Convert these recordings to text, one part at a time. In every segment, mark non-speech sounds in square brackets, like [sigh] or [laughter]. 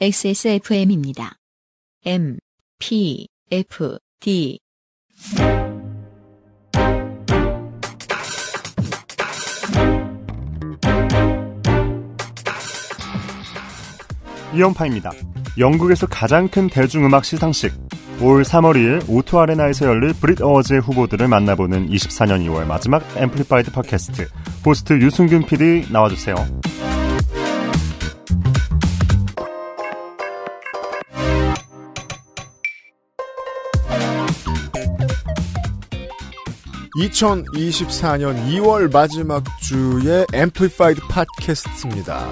XSFM입니다. M, P, F, D. 이현파입니다. 영국에서 가장 큰 대중음악 시상식. 올 3월 2일 O2 Arena에서 열릴 브릿 어워즈의 후보들을 만나보는 24년 2월 마지막 Amplified 팟캐스트. 호스트 유승균 PD 나와주세요. (2024년 2월) 마지막 주의 Amplified 팟캐스트입니다.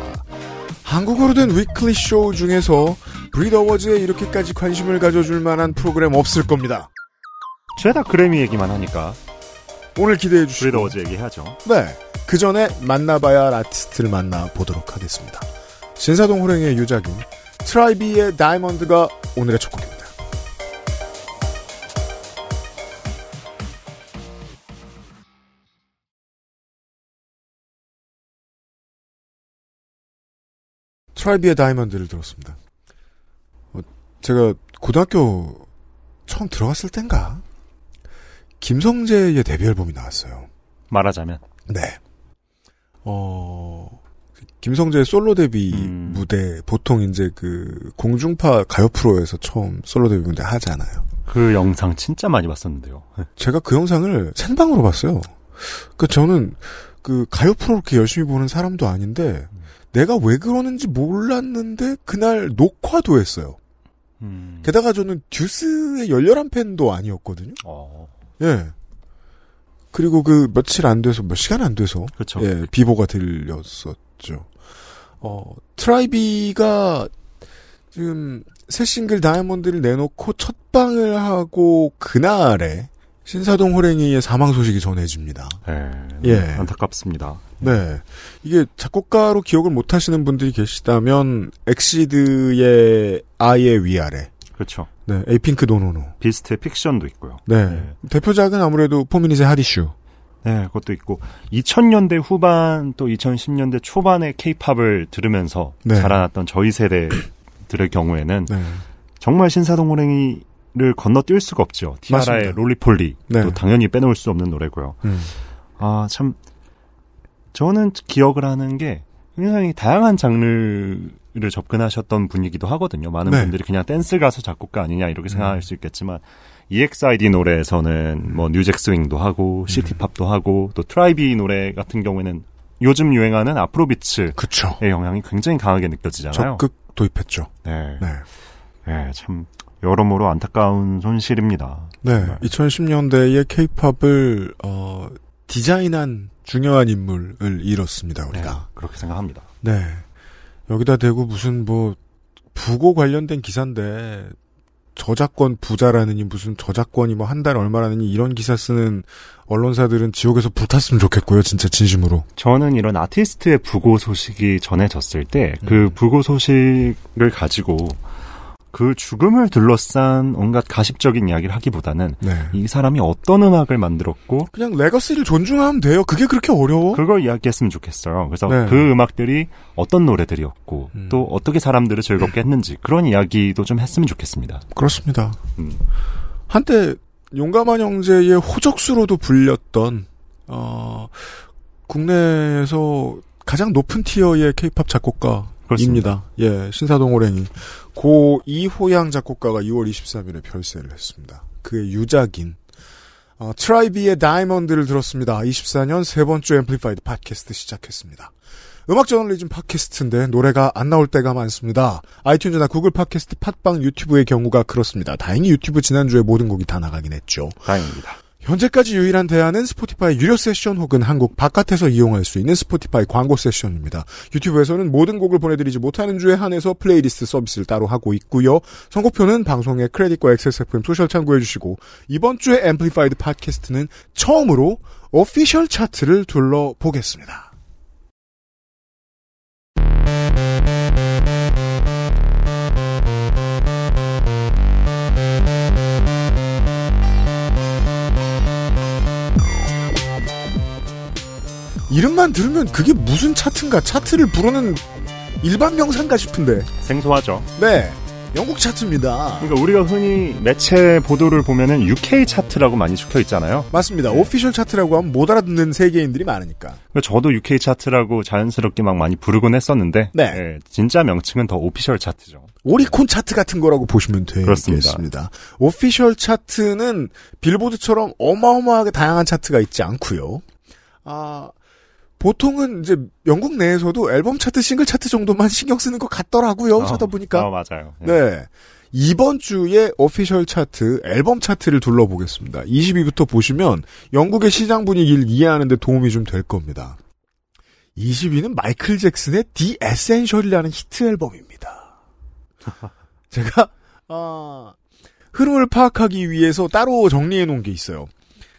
한국어로 된 weekly 쇼 중에서 BRIT Awards에 이렇게까지 관심을 가져줄 만한 프로그램 없을 겁니다. 죄다 그래미 얘기만 하니까 오늘 기대해 주시고 어워즈 얘기해야죠. 네. 그 전에 만나봐야 할 아티스트를 만나보도록 하겠습니다. 신사동 호랭이의 유작인 트라이비의 Diamond가 오늘의 첫 곡입니다. 트라이비의 Diamond를 들었습니다. 어, 제가 고등학교 처음 들어갔을 땐가 김성재의 데뷔 앨범이 나왔어요. 말하자면 네. 어, 김성재의 솔로 데뷔 음. 무대, 보통 이제 그, 공중파 가요 프로에서 처음 솔로 데뷔 무대 하잖아요. 그 영상 진짜 많이 봤었는데요. 제가 그 영상을 생방으로 봤어요. 그, 저는 그, 가요 프로 그렇게 열심히 보는 사람도 아닌데, 내가 왜 그러는지 몰랐는데, 그날 녹화도 했어요. 음. 게다가 저는 듀스의 열렬한 팬도 아니었거든요. 어, 예. 그리고 그 며칠 안 돼서 몇 시간 안 돼서 그렇죠. 예, 비보가 들렸었죠. 어, 트라이비가 지금 새 싱글 Diamond를 내놓고 첫 방을 하고 그날에 신사동 호랭이의 사망 소식이 전해집니다. 네, 예. 안타깝습니다. 네. 이게 작곡가로 기억을 못 하시는 분들이 계시다면 EXID의 아예 위아래. 그렇죠. 네. 에이핑크 NoNoNo. 비스트의 Fiction도 있고요. 네. 네. 대표작은 아무래도 포미닛의 Hot Issue. 네, 그것도 있고 2000년대 후반 또 2010년대 초반의 케이팝을 들으면서 네. 자라났던 저희 세대들의 경우에는 네. 정말 신사동 호랭이 를 건너뛸 수가 없죠. 티아라의 맞습니다. Roly-Poly 네. 또 당연히 빼놓을 수 없는 노래고요. 음. 아참 저는 기억을 하는 게 굉장히 다양한 장르를 접근하셨던 분이기도 하거든요. 많은 네. 분들이 그냥 댄스 가수 작곡가 아니냐 이렇게 생각할 수 있겠지만 EXID 노래에서는 뭐 new jack swing도 하고 city pop도 하고 또 트라이비 노래 같은 경우에는 요즘 유행하는 Afrobeats의. 영향이 굉장히 강하게 느껴지잖아요. 적극 도입했죠. 네. 네. 네, 참 여러모로 안타까운 손실입니다. 네. 정말. 2010년대의 케이팝을, 어, 디자인한 중요한 인물을 잃었습니다, 네, 우리가. 그렇게 생각합니다. 네. 여기다 대고 무슨 뭐, 부고 관련된 기사인데, 저작권 부자라느니 무슨 저작권이 뭐 한 달 얼마라느니 이런 기사 쓰는 언론사들은 지옥에서 불탔으면 좋겠고요, 진짜 진심으로. 저는 이런 아티스트의 부고 소식이 전해졌을 때그 음. 부고 소식을 가지고 그 죽음을 둘러싼 온갖 가십적인 이야기를 하기보다는 네. 이 사람이 어떤 음악을 만들었고 그냥 레거시를 존중하면 돼요. 그게 그렇게 어려워? 그걸 이야기했으면 좋겠어요. 그래서 네. 그 음악들이 어떤 노래들이었고 음. 또 어떻게 사람들을 즐겁게 했는지 그런 이야기도 좀 했으면 좋겠습니다. 그렇습니다. 음. 한때 용감한 형제의 호적수로도 불렸던 어 국내에서 가장 높은 티어의 케이팝 작곡가입니다. 그렇습니다. 예, 신사동 호랭이 고 이호양 작곡가가 2월 23일에 별세를 했습니다. 그의 유작인 어, 트라이비의 Diamond를 들었습니다. 24년 세 번째 Amplified 팟캐스트 시작했습니다. 음악 저널리즘 팟캐스트인데 노래가 안 나올 때가 많습니다. iTunes나 구글 팟캐스트, 팟빵, 유튜브의 경우가 그렇습니다. 다행히 유튜브 지난주에 모든 곡이 다 나가긴 했죠. 다행입니다. 현재까지 유일한 대안은 스포티파이 유료 세션 혹은 한국 바깥에서 이용할 수 있는 스포티파이 광고 세션입니다. 유튜브에서는 모든 곡을 보내드리지 못하는 주에 한해서 플레이리스트 서비스를 따로 하고 있고요. 선곡표는 방송의 credit과 XSFM social 참고해주시고 이번 주에 Amplified 팟캐스트는 처음으로 Official 차트를 둘러보겠습니다. 이름만 들으면 그게 무슨 차트인가 차트를 부르는 일반 명상가 싶은데. 생소하죠. 네. 영국 차트입니다. 그러니까 우리가 흔히 매체 보도를 보면은 UK 차트라고 많이 적혀 있잖아요. 맞습니다. 네. 오피셜 차트라고 하면 못 알아듣는 세계인들이 많으니까. 그러니까 저도 UK 차트라고 자연스럽게 막 많이 부르곤 했었는데 네. 예, 진짜 명칭은 더 오피셜 차트죠. 오리콘 차트 같은 거라고 보시면 되겠습니다. 그렇습니다. 오피셜 차트는 빌보드처럼 어마어마하게 다양한 차트가 있지 않고요. 아 보통은 이제 영국 내에서도 앨범 차트, 싱글 차트 정도만 신경 쓰는 것 같더라고요. 하다 보니까. 어, 맞아요. 예. 네. 이번 주에 Official 차트, 앨범 차트를 둘러보겠습니다. 20위부터 보시면 영국의 시장 분위기를 이해하는 데 도움이 좀 될 겁니다. 20위는 마이클 잭슨의 The Essential이라는 히트 앨범입니다. [laughs] 제가 아, 흐름을 파악하기 위해서 따로 정리해 놓은 게 있어요.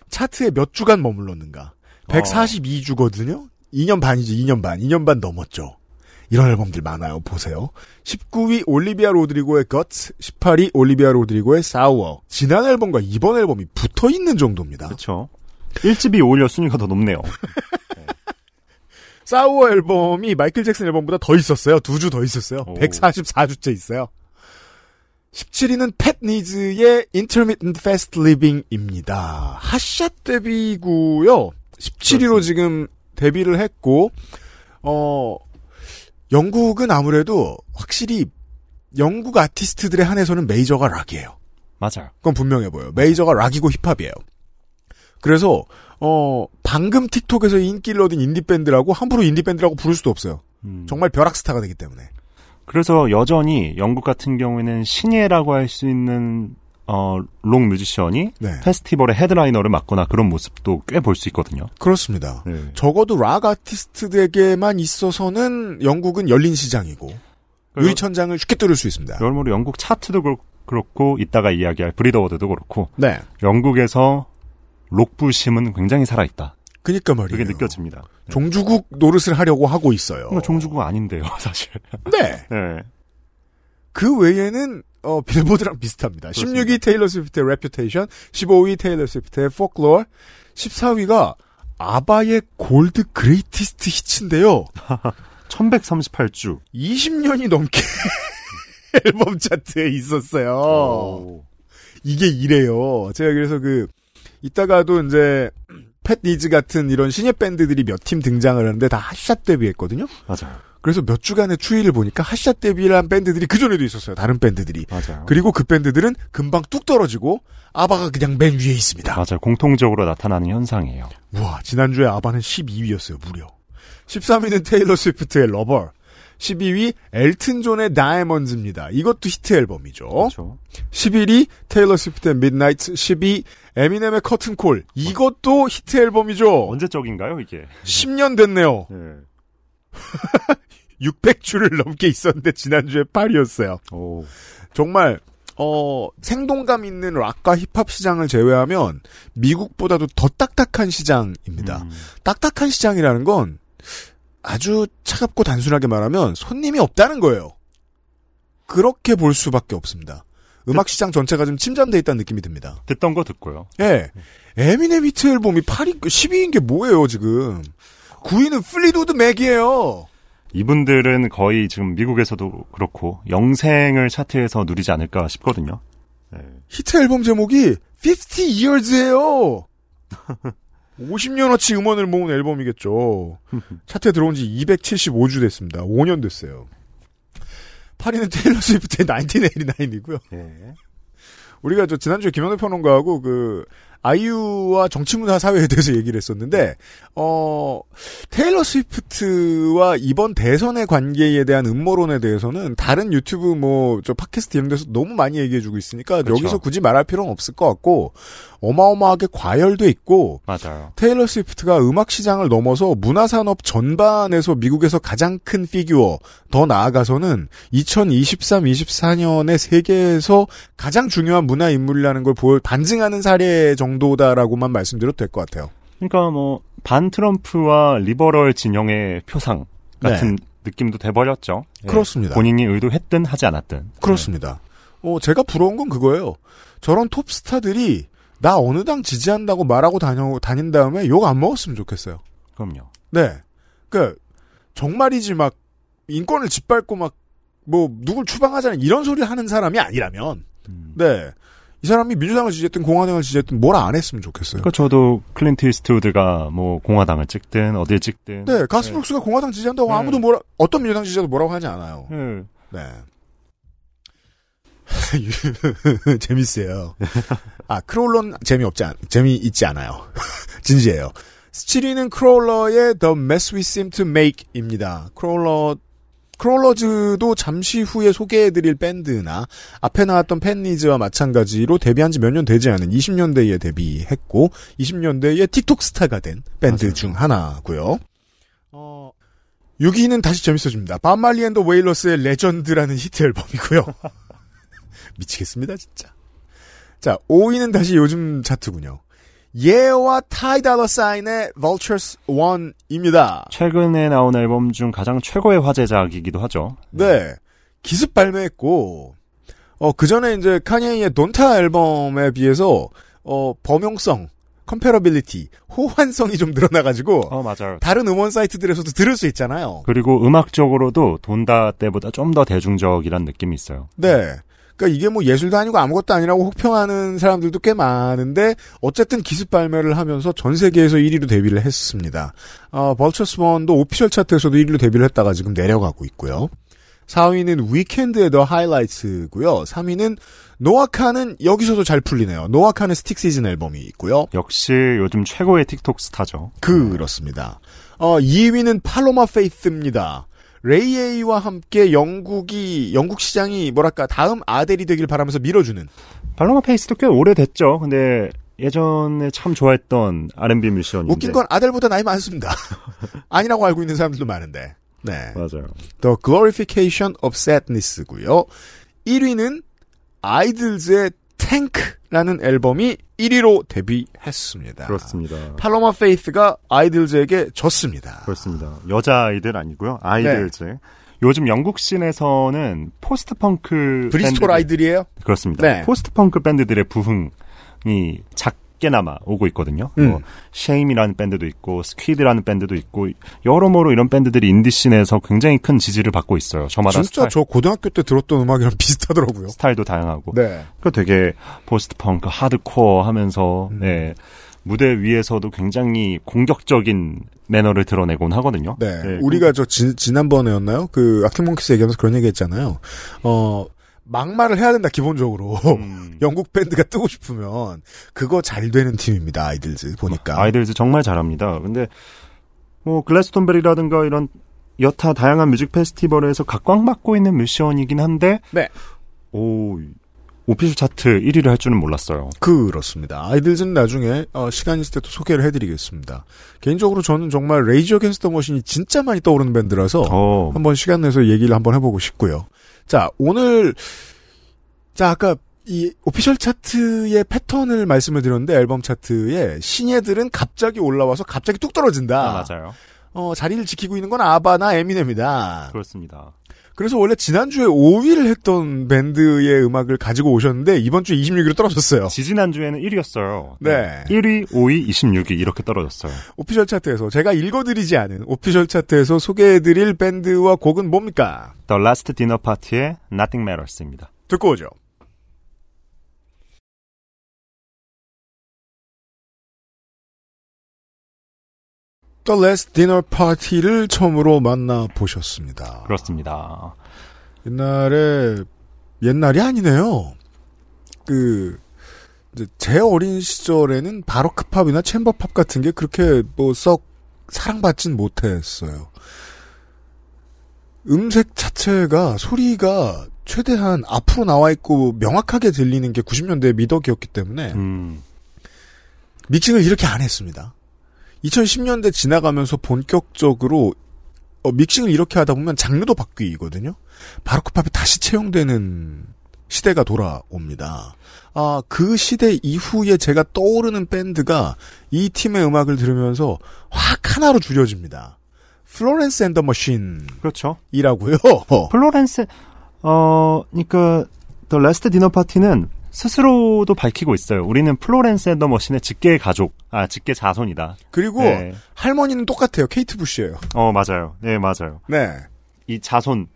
차트에 몇 주간 머물렀는가. 142주거든요. 2년 반이지, 2년 반. 2년 반 넘었죠. 이런 앨범들 많아요. 보세요. 19위 올리비아 로드리고의 Guts, 18위 올리비아 로드리고의 Sour. 지난 앨범과 이번 앨범이 붙어 있는 정도입니다. 그렇죠. 1집이 오히려 순위가 더 높네요. [laughs] Sour 앨범이 마이클 잭슨 앨범보다 더 있었어요. 두 주 더 있었어요. 오. 144주째 있어요. 17위는 Pet Needs의 Intermittent Fast Living입니다. 핫샷 데뷔고요. 17위로 지금 데뷔를 했고 어 영국은 아무래도 확실히 영국 아티스트들에 한해서는 메이저가 락이에요. 맞아요. 그건 분명해 보여요. 메이저가 락이고 힙합이에요. 그래서 어 방금 틱톡에서 인기를 얻은 인디 밴드라고 함부로 인디 밴드라고 부를 수도 없어요. 음. 정말 벼락 스타가 되기 때문에. 그래서 여전히 영국 같은 경우에는 신예라고 할 수 있는 어, 록 뮤지션이 네. 페스티벌의 headliner를 맡거나 그런 모습도 꽤 볼 수 있거든요. 그렇습니다. 네. 적어도 락 아티스트에게만 있어서는 영국은 열린 시장이고 유리천장을 쉽게 뚫을 수 있습니다. 여러모로 영국 차트도 그렇- 그렇고 이따가 이야기할 Brit Award도 그렇고 네. 영국에서 록 부심은 굉장히 살아있다. 그니까 말이에요. 그게 느껴집니다. 네. 종주국 노릇을 하려고 하고 있어요. 뭔가 종주국 아닌데요, [laughs] 사실. 네. 네. 그 외에는 어, 빌보드랑 비슷합니다. 그렇습니다. 16위 테일러 스위프트의 Reputation, 15위 테일러 스위프트의 Folklore, 14위가 아바의 Gold Greatest Hits인데요. 1138주. 20년이 넘게 [laughs] 앨범 차트에 있었어요. 오. 이게 이래요. 제가 그래서 그 이따가도 이제 Pet Needs 같은 이런 신예 밴드들이 몇 팀 등장을 하는데 다 핫샷 데뷔했거든요. 맞아요. 그래서 몇 주간의 추이를 보니까 핫샷 데뷔를 한 밴드들이 그 전에도 있었어요. 다른 밴드들이. 맞아요. 그리고 그 밴드들은 금방 뚝 떨어지고 아바가 그냥 맨 위에 있습니다. 맞아요. 공통적으로 나타나는 현상이에요. 우와, 지난주에 아바는 12위였어요, 무려. 13위는 테일러 스위프트의 Lover. 12위 엘튼 존의 Diamonds입니다. 이것도 히트 앨범이죠. 그렇죠. 11위 테일러 스위프트의 Midnights, 10위 에미넴의 Curtain Call. 이것도 히트 앨범이죠. 언제적인가요, 이게? 10년 됐네요. 네. [laughs] 600주를 넘게 있었는데 지난주에 8위였어요. 오. 정말 어 생동감 있는 락과 힙합 시장을 제외하면 미국보다도 더 딱딱한 시장입니다. 음. 딱딱한 시장이라는 건 아주 차갑고 단순하게 말하면 손님이 없다는 거예요. 그렇게 볼 수밖에 없습니다. 음악 시장 전체가 좀 침잠돼 있다는 느낌이 듭니다. 듣던 거 듣고요. 예. 에미넴 히트 앨범이 8위, 10위인 게 뭐예요, 지금. 9위는 플리트우드 맥이에요. 이분들은 거의 지금 미국에서도 그렇고 영생을 차트에서 누리지 않을까 싶거든요. 네. 히트 앨범 제목이 50 Years예요. [laughs] 50년어치 음원을 모은 앨범이겠죠. [laughs] 차트에 들어온 지 275주 됐습니다. 5년 됐어요. 8위는 테일러 스위프트의 [laughs] 1989이고요. 네. 우리가 저 지난주에 김현우 평론가하고 그 아이유와 정치문화 사회에 대해서 얘기를 했었는데 어 테일러 스위프트와 이번 대선의 관계에 대한 음모론에 대해서는 다른 유튜브 뭐 저 팟캐스트 이런 데서 너무 많이 얘기해주고 있으니까 그렇죠. 여기서 굳이 말할 필요는 없을 것 같고 어마어마하게 과열돼 있고 맞아요. 테일러 스위프트가 음악 시장을 넘어서 문화 산업 전반에서 미국에서 가장 큰 figure, 더 나아가서는 2023-24년의 세계에서 가장 중요한 문화 인물이라는 걸 보, 반증하는 사례 정도 다라고만 말씀드려도 될 것 같아요. 그러니까 뭐 반 트럼프와 리버럴 진영의 표상 같은 느낌도 돼버렸죠. 예. 그렇습니다. 본인이 의도했든 하지 않았든. 그렇습니다. 어, 제가 부러운 건 그거예요. 저런 톱스타들이 나 어느 당 지지한다고 말하고 다녀, 다닌 다음에 욕 안 먹었으면 좋겠어요. 네, 그럼요. 네. 그 정말이지 막 인권을 짓밟고 막 뭐 누굴 추방하자는 이런 소리를 하는 사람이 아니라면 음. 네. 이 사람이 민주당을 지지했든 공화당을 지지했든 뭐라 안 했으면 좋겠어요. 그러니까 저도 클린트 이스트우드가 뭐 공화당을 찍든 어딜 찍든 네, 가스 브룩스가 공화당 지지한다고 네. 아무도 뭐라 어떤 민주당 지지자도 뭐라고 하지 않아요. 네. 네. [laughs] 재밌어요. 아, 크롤러스는 재미없지 않, 재미있지 않아요. [laughs] 진지해요. 7위는 크롤러스의 The Mess We Seem to Make입니다. 크롤러, 크롤러스도 잠시 후에 소개해드릴 밴드나 앞에 나왔던 Pet Needs와 마찬가지로 데뷔한 지 몇 년 되지 않은 20년대에 데뷔했고 20년대에 틱톡 스타가 된 밴드 맞아요. 중 하나고요. 어, 6위는 다시 재밌어집니다. 밥 말리 앤 더 웨일러스의 Legend라는 히트 앨범이고요. [laughs] 미치겠습니다, 진짜. 자, 5위는 다시 요즘 차트군요. 예와 타이 달러 사인의 Vultures 1입니다. 최근에 나온 앨범 중 가장 최고의 화제작이기도 하죠. 네. 기습 발매했고, 어, 그 전에 이제 카니에의 Donda 앨범에 비해서, 어, 범용성, compatibility, 호환성이 좀 늘어나가지고, 어 맞아요. 다른 음원 사이트들에서도 들을 수 있잖아요. 그리고 음악적으로도 Donda 때보다 좀 더 대중적이란 느낌이 있어요. 네. 그러니까 이게 뭐 예술도 아니고 아무것도 아니라고 혹평하는 사람들도 꽤 많은데 어쨌든 기습 발매를 하면서 전 세계에서 1위로 데뷔를 했습니다. 어, Vultures One도 official 차트에서도 1위로 데뷔를 했다가 지금 내려가고 있고요. 4위는 위켄드의 The Highlights고요. 3위는 노아 카한은 여기서도 잘 풀리네요. 노아 카한은 Stick Season 앨범이 있고요. 역시 요즘 최고의 틱톡 스타죠. 그렇습니다. 어, 2위는 팔로마 페이스입니다. 레이와 함께 영국이 영국 시장이 뭐랄까 다음 아델이 되길 바라면서 밀어주는 팔로마 페이스도 꽤 오래됐죠. 근데 예전에 참 좋아했던 R&B 뮤지션인데 웃긴 건 아델보다 나이 많습니다. [laughs] 아니라고 알고 있는 사람들도 많은데. 네. 맞아요. The Glorification of Sadness고요. 1위는 아이들즈의 Tangk라는 앨범이 1위로 데뷔했습니다. 그렇습니다. 팔로마 페이스가 IDLES에게 졌습니다. 그렇습니다. 여자 아이들 아니고요. IDLES. 요즘 영국 scene에서는 post punk 브리스톨 밴드들- 아이들이에요? 그렇습니다. 네. post punk 밴드들의 부흥이 작게나마 오고 있거든요. 음. 뭐 Shame이라는 밴드도 있고 Squid라는 밴드도 있고 여러모로 이런 밴드들이 인디 scene에서 굉장히 큰 지지를 받고 있어요. 저마다 진짜 스타일, 저 고등학교 때 들었던 음악이랑 [laughs] 비슷하더라고요. 스타일도 다양하고. 네. 그 되게 post punk hardcore 하면서 음. 네. 무대 위에서도 굉장히 공격적인 매너를 드러내곤 하거든요. 네. 네, 우리가 저 지, 지난번에였나요? 그 아킹몽키스 얘기하면서 그런 얘기 했잖아요. 어, 막말을 해야 된다, 기본적으로. 음. [laughs] 영국 밴드가 뜨고 싶으면 그거 잘 되는 팀입니다, 아이들즈 보니까. 아이들즈 정말 잘합니다. 근데 뭐 글래스톤베리라든가 이런 여타 다양한 뮤직 페스티벌에서 각광받고 있는 뮤지션이긴 한데 네. 오 오피셜 차트 1위를 할 줄은 몰랐어요. 그렇습니다. 아이들즈는 나중에 어, 시간 있을 때 또 소개를 해드리겠습니다. 개인적으로 저는 정말 레이저 겐스터 머신이 진짜 많이 떠오르는 밴드라서 어, 한번 시간 내서 얘기를 한번 해보고 싶고요. 자 오늘 자 아까 이 오피셜 차트의 패턴을 말씀을 드렸는데 앨범 차트에 신예들은 갑자기 올라와서 갑자기 뚝 떨어진다. 아, 맞아요. 어, 자리를 지키고 있는 건 아바나 에미넴이다. 그렇습니다. 그래서 원래 지난주에 5위를 했던 밴드의 음악을 가지고 오셨는데 이번 주에 26위로 떨어졌어요. 지지난 주에는 1위였어요. 네. 1위, 5위, 26위 이렇게 떨어졌어요. 오피셜 차트에서 제가 읽어드리지 않은 오피셜 차트에서 소개해드릴 밴드와 곡은 뭡니까? The Last Dinner Party의 Nothing Matters입니다. 듣고 오죠. The Last Dinner Party를 처음으로 만나보셨습니다. 그렇습니다. 옛날에, 옛날이 아니네요. 그, 제 어린 시절에는 바로크 팝이나 챔버 팝 같은 게 그렇게 뭐 썩 사랑받진 못했어요. 음색 자체가 소리가 최대한 앞으로 나와 있고 명확하게 들리는 게 90년대 미덕이었기 때문에 음, 믹싱을 이렇게 안 했습니다. 2010년대 지나가면서 본격적으로 어, 믹싱을 이렇게 하다 보면 장르도 바뀌거든요. 바로크 팝이 다시 채용되는 시대가 돌아옵니다. 아, 그 시대 이후에 제가 떠오르는 밴드가 이 팀의 음악을 들으면서 확 하나로 줄여집니다. Florence and the 그렇죠. [laughs] Machine이라고요. Florence, 어, 그니까, The Last Dinner Party는 스스로도 밝히고 있어요. 우리는 Florence and the Machine의 직계 가족, 아, 직계 자손이다. 그리고 네. 할머니는 똑같아요. 케이트 부시예요. 어, 맞아요. 네, 맞아요. 네. 이 자손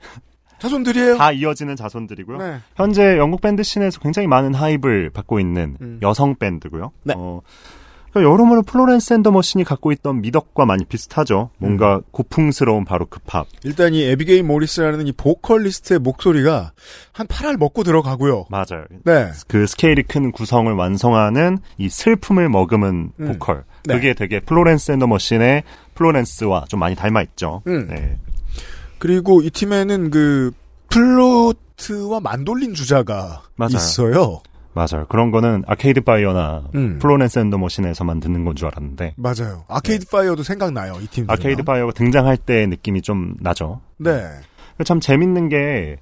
자손들이에요. 다 이어지는 자손들이고요. 네. 현재 영국 밴드 scene에서 굉장히 많은 hype을 받고 있는 음. 여성 밴드고요. 네. 어, 그러니까 여러모로 Florence and the Machine이 갖고 있던 미덕과 많이 비슷하죠. 음. 뭔가 고풍스러운 바로크 팝. 일단 이 애비게일 모리스라는 이 보컬리스트의 목소리가 한 8할 먹고 들어가고요. 맞아요. 네. 그 스케일이 큰 구성을 완성하는 이 슬픔을 머금은 음. 보컬. 네. 그게 되게 Florence and the Machine의 Florence와 좀 많이 닮아 있죠. 음. 네. 그리고 이 팀에는 그 플루트와 만돌린 주자가 맞아요. 있어요. 맞아요. 그런 거는 Arcade Fire나 음. Florence and the Machine에서만 듣는 건 줄 알았는데 맞아요. Arcade Fire도 생각나요. 이 팀. 네. Arcade Fire가 등장할 때의 느낌이 좀 나죠. 네. 참 재밌는 게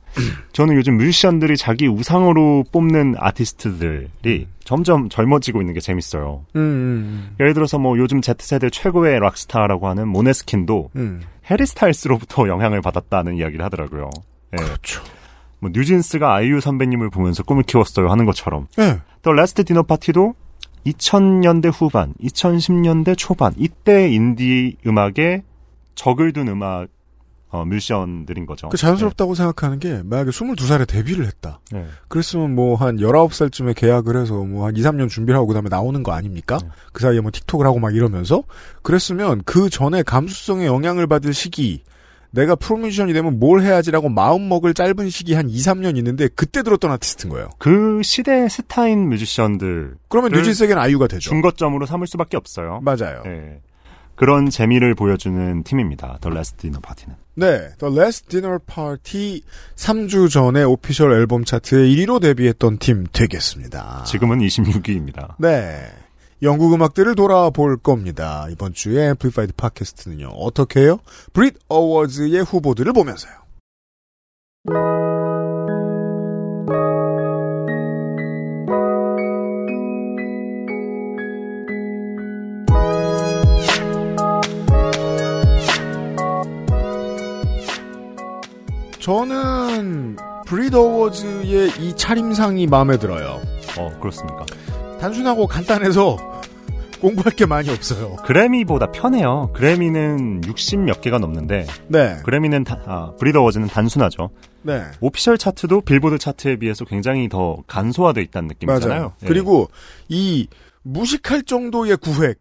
저는 요즘 뮤지션들이 자기 우상으로 뽑는 아티스트들이 점점 젊어지고 있는 게 재밌어요. 음, 음, 예를 들어서 뭐 요즘 Z세대 최고의 rock star라고 하는 Måneskin도 음. 해리 스타일스로부터 영향을 받았다는 이야기를 하더라고요. 예. 그렇죠. 뭐 뉴진스가 아이유 선배님을 보면서 꿈을 키웠어요 하는 것처럼 네. 또 Last Dinner Party도 2000년대 후반, 2010년대 초반 이때 인디 음악에 적을 둔 음악 어, 뮤지션들인 거죠. 그 자연스럽다고 생각하는 게 만약에 22살에 데뷔를 했다. 네. 그랬으면 뭐 한 19살쯤에 계약을 해서 뭐 한 2, 3년 준비를 하고 그다음에 나오는 거 아닙니까? 네. 그 사이에 뭐 TikTok을 하고 막 이러면서 그랬으면 그 전에 감수성에 영향을 받을 시기 내가 프로뮤지션이 되면 뭘 해야지라고 마음 먹을 짧은 시기 한 2, 3년 있는데 그때 들었던 아티스트인 거예요. 그 시대의 스타인 뮤지션들 그러면 그 뉴진스에겐 아이유가 되죠. 준거점으로 삼을 수밖에 없어요. 맞아요. 네. 그런 재미를 보여주는 팀입니다. The Last Dinner Party는. 네, The Last Dinner Party 3주 전에 official 앨범 차트에 1위로 데뷔했던 팀 되겠습니다. 지금은 26위입니다. 네. 영국 음악들을 돌아볼 겁니다. 이번 주에 Amplified 팟캐스트는요. 어떻게 해요? 브릿 어워즈의 후보들을 보면서요. 저는 브릿 어워즈의 이 차림상이 마음에 들어요. 어, 그렇습니까? 단순하고 간단해서 공부할 게 많이 없어요. 그래미보다 편해요. 그래미는 60 몇 개가 넘는데, 네. 그래미는, 다, 아, 브리더워즈는 단순하죠. 네. 오피셜 차트도 빌보드 차트에 비해서 굉장히 더 간소화되어 있다는 느낌이잖아요. 맞아요. 예. 그리고 이 무식할 정도의 구획,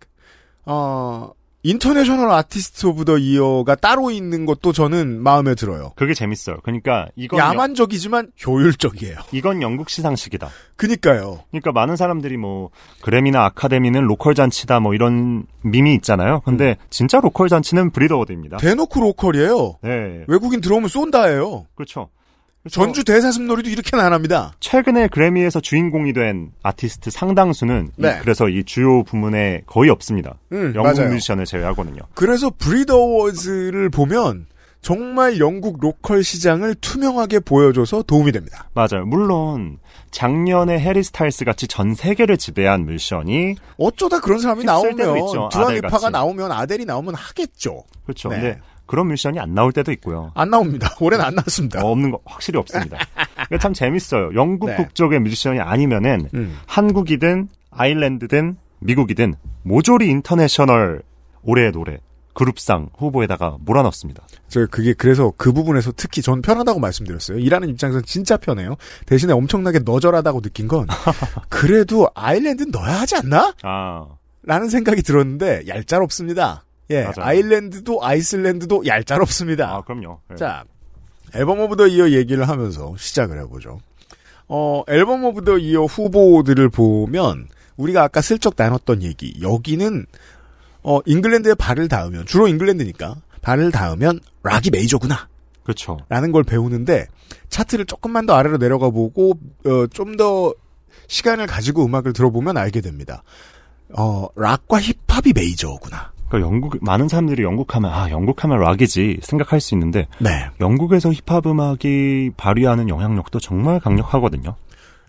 어, International Artist of the Year가 따로 있는 것도 저는 마음에 들어요. 그게 재밌어요. 그러니까 이건 영- 야만적이지만 효율적이에요. 이건 영국 시상식이다. 그니까요. 그러니까 많은 사람들이 뭐 그래미나 아카데미는 local 잔치다 뭐 이런 밈이 있잖아요. 근데 음. 진짜 local 잔치는 BRIT Award입니다. 대놓고 local이에요. 네, 외국인 들어오면 쏜다예요. 그렇죠. 그래서 전주 대사습놀이도 이렇게는 안 합니다. 최근에 그래미에서 주인공이 된 아티스트 상당수는 이- 네. 그래서 이 주요 부문에 거의 없습니다. 음, 영국 맞아요. 뮤지션을 제외하거든요. 그래서 BRIT Awards를 보면 정말 영국 local 시장을 투명하게 보여줘서 도움이 됩니다. 맞아요. 물론 작년에 해리 스타일스 같이 전 세계를 지배한 뮤지션이 어쩌다 그런 사람이 나오면. 두아 리파가. 나오면 아델이 나오면 하겠죠. 그렇죠. 네. 그런 뮤지션이 안 나올 때도 있고요. 안 나옵니다. [laughs] 올해는 안 나왔습니다. 어, 없는 거 확실히 없습니다. 그러니까 참 재밌어요. 영국 네. 국적의 뮤지션이 아니면은 음. 한국이든 아일랜드든 미국이든 모조리 international 올해의 노래 그룹상 후보에다가 몰아넣습니다. 저 그게 그래서 그 부분에서 특히 전 편하다고 말씀드렸어요. 일하는 입장에서는 진짜 편해요. 대신에 엄청나게 너절하다고 느낀 건 [laughs] 그래도 아일랜드 넣어야 하지 않나? 아, 라는 생각이 들었는데 얄짤없습니다. 예, 맞아요. 아일랜드도 아이슬랜드도 얄짤없습니다. 아 그럼요. 예. 자, Album of the Year 얘기를 하면서 시작을 해보죠. 어, Album of the Year 후보들을 보면 우리가 아까 슬쩍 나눴던 얘기 여기는 어, 잉글랜드에 발을 닿으면 주로 잉글랜드니까 발을 닿으면 락이 메이저구나 그렇죠. 라는 걸 배우는데 차트를 조금만 더 아래로 내려가 보고 어, 좀 더 시간을 가지고 음악을 들어보면 알게 됩니다. 어, 락과 힙합이 메이저구나. 그러니까 영국 많은 사람들이 영국 하면 아 영국 하면 락이지 생각할 수 있는데 네. 영국에서 힙합 음악이 발휘하는 영향력도 정말 강력하거든요.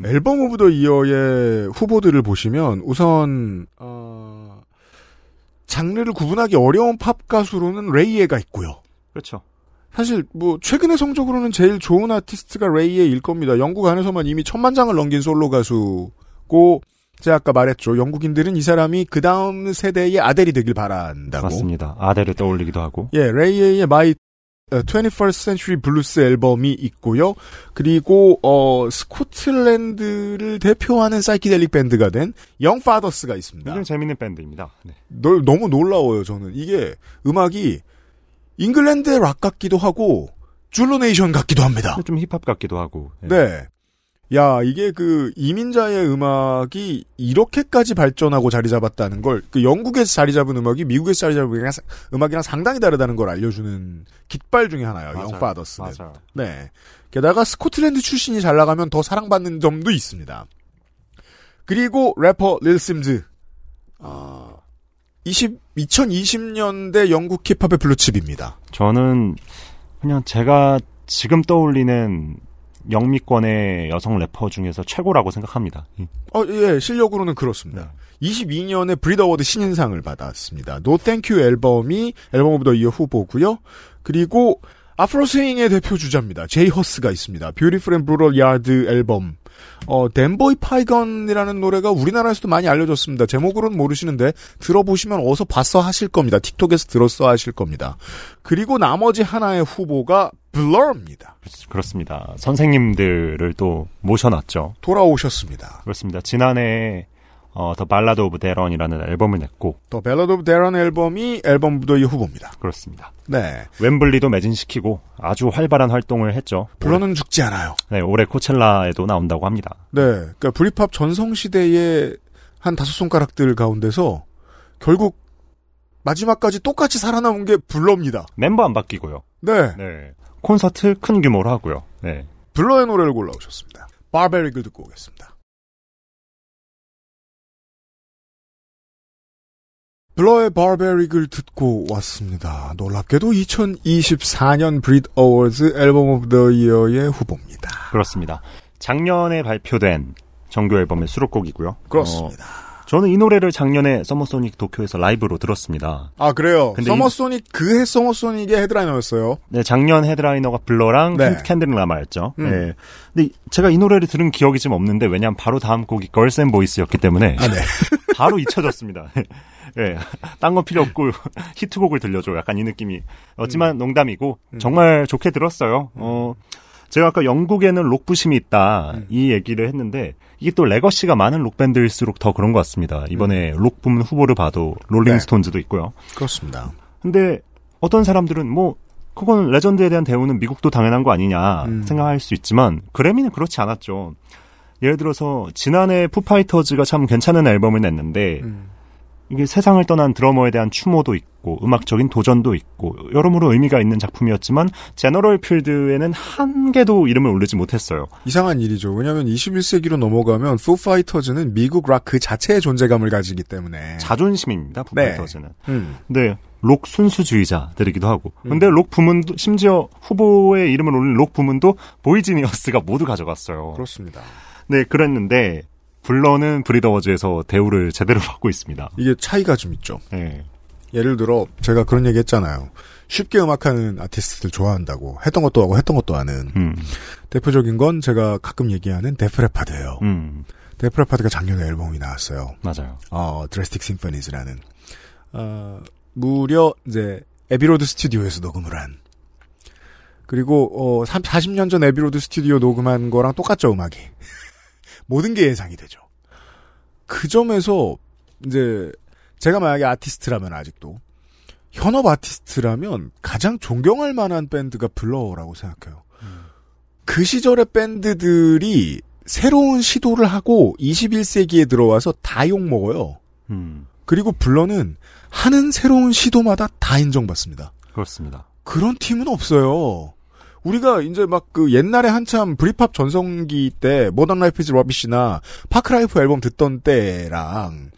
Album of the Year의 후보들을 보시면 우선 어, 장르를 구분하기 어려운 팝 가수로는 RAYE가 있고요. 그렇죠. 사실 뭐 최근의 성적으로는 제일 좋은 아티스트가 RAYE일 겁니다. 영국 안에서만 이미 천만 장을 넘긴 솔로 가수고 제가 아까 말했죠. 영국인들은 이 사람이 그 다음 세대의 아델이 되길 바란다고. 맞습니다. 아델을 떠올리기도 하고. 예, RAYE의 My 21st Century Blues 앨범이 있고요. 그리고 어 스코틀랜드를 대표하는 사이키델릭 밴드가 된 Young Fathers가 있습니다. 굉장히 재밌는 밴드입니다. 네. 너, 너무 놀라워요, 저는. 이게 음악이 잉글랜드의 락 같기도 하고 Zulu Nation 같기도 합니다. 좀 힙합 같기도 하고. 네. 네. 야, 이게 그 이민자의 음악이 이렇게까지 발전하고 자리 잡았다는 걸, 그 영국에서 자리 잡은 음악이 미국에서 자리 잡은 음악이랑, 상당히 다르다는 걸 알려주는 깃발 중에 하나예요. Young Fathers는. 네. 게다가 스코틀랜드 출신이 잘 나가면 더 사랑받는 점도 있습니다. 그리고 래퍼 릴 심즈. 아, 20, 2020년대 영국 힙합의 블루칩입니다. 저는 그냥 제가 지금 떠올리는 영미권의 여성 래퍼 중에서 최고라고 생각합니다. 이- 어, 예, 실력으로는 그렇습니다. 22년에 브릿 어워드 신인상을 받았습니다. No Thank You 앨범이 Album of the Year 후보고요. 그리고 Afro swing의 대표 주자입니다. 제이 허스가 있습니다. Beautiful and Brutal Yard 앨범. 어, 덴보이 파이건이라는 노래가 우리나라에서도 많이 알려졌습니다. 제목으로는 모르시는데 들어보시면 어서 봤어 하실 겁니다. 틱톡에서 들었어 하실 겁니다. 그리고 나머지 하나의 후보가 블러입니다. 그렇습니다. 선생님들을 또 모셔놨죠. 돌아오셨습니다. 그렇습니다. 지난해 어, The Ballad of Darren이라는 앨범을 냈고 The Ballad of Darren 앨범이 Album Year 후보입니다. 그렇습니다. 네. 웸블리도 매진시키고 아주 활발한 활동을 했죠. 블러는 죽지 않아요. 네, 올해 코첼라에도 나온다고 합니다. 네, 그러니까 브리팝 전성 시대의 한 다섯 손가락들 가운데서 결국 마지막까지 똑같이 살아남은 게 블러입니다. 멤버 안 바뀌고요. 네, 네. 콘서트 큰 규모로 하고요. 네. 블러의 노래를 골라오셨습니다. 바베릭을 듣고 오겠습니다. 블러의 바베릭을 듣고 왔습니다. 놀랍게도 2024년 브릿 어워즈 Album of the Year의 후보입니다. 그렇습니다. 작년에 발표된 정규 앨범의 수록곡이고요. 그렇습니다. 어, 저는 이 노래를 작년에 서머소닉 도쿄에서 라이브로 들었습니다. 아 그래요. 근데 서머소닉 그해 서머소닉의 headliner였어요. 네, 작년 headliner가 블러랑 네. 캔드릭 라마였죠. 음. 네. 근데 제가 이 노래를 들은 기억이 좀 없는데 왜냐면 바로 다음 곡이 Girls and Boys였기 때문에 아 네. [laughs] 바로 잊혀졌습니다. 예. [laughs] 딴거 필요 없고 [laughs] 히트곡을 들려줘. 약간 이 느낌이. 없지만 농담이고 정말 좋게 들었어요. 어 제가 아까 영국에는 록 부심이 있다 이 얘기를 했는데 이게 또 레거시가 많은 록 밴드일수록 더 그런 것 같습니다. 이번에 록 부문 후보를 봐도 롤링스톤즈도 있고요. 그렇습니다. 근데 어떤 사람들은 뭐 그건 레전드에 대한 대우는 미국도 당연한 거 아니냐 음. 생각할 수 있지만 그래미는 그렇지 않았죠. 예를 들어서 지난해 푸파이터즈가 참 괜찮은 앨범을 냈는데 음. 이게 세상을 떠난 드러머에 대한 추모도 있고 음악적인 도전도 있고 여러모로 의미가 있는 작품이었지만 제너럴 필드에는 한 개도 이름을 올리지 못했어요. 이상한 일이죠. 왜냐하면 21세기로 넘어가면 푸 파이터즈는 미국 락 그 자체의 존재감을 가지기 때문에. 자존심입니다. 푸파이터즈는. 음. 네, 록 순수주의자들이기도 하고. 근데 록 부문도 심지어 후보에 이름을 올린 록 부문도 보이지니어스가 모두 가져갔어요. 그렇습니다. 네, 그랬는데 블러는 브릿 어워즈에서 대우를 제대로 [laughs] 받고 있습니다. 이게 차이가 좀 있죠. 네. 예를 들어 제가 그런 얘기 했잖아요. 쉽게 음악하는 아티스트들 좋아한다고 했던 것도 하고 했던 것도 하는 음, 대표적인 건 제가 가끔 얘기하는 데프 레파드예요. 음, 데프 레파드가 작년에 앨범이 나왔어요. 맞아요. 어, Drastic Symphonies라는 어, 무려 이제 애비로드 스튜디오에서 녹음을 한 그리고 어 40년 전 애비로드 스튜디오 녹음한 거랑 똑같죠 음악이 모든 게 예상이 되죠. 그 점에서 이제 제가 만약에 아티스트라면 아직도 현업 아티스트라면 가장 존경할 만한 밴드가 블러라고 생각해요. 그 시절의 밴드들이 새로운 시도를 하고 21세기에 들어와서 다 욕먹어요. 음, 그리고 블러는 하는 새로운 시도마다 다 인정받습니다. 그렇습니다. 그런 팀은 없어요. 우리가 이제 막 그 옛날에 한참 브리팝 전성기 때 Modern Life Is Rubbish나 Parklife 앨범 듣던 때랑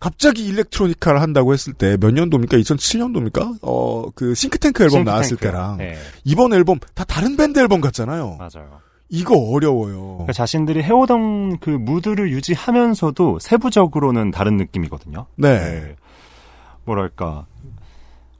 갑자기 electronica를 한다고 했을 때 몇 년도입니까? 2007년도입니까? 어, 그 Think Tank 앨범 나왔을 Think Tank. 때랑 네, 이번 앨범 다 다른 밴드 앨범 같잖아요. 맞아요. 이거 어려워요. 그러니까 자신들이 해오던 그 무드를 유지하면서도 세부적으로는 다른 느낌이거든요. 네. 뭐랄까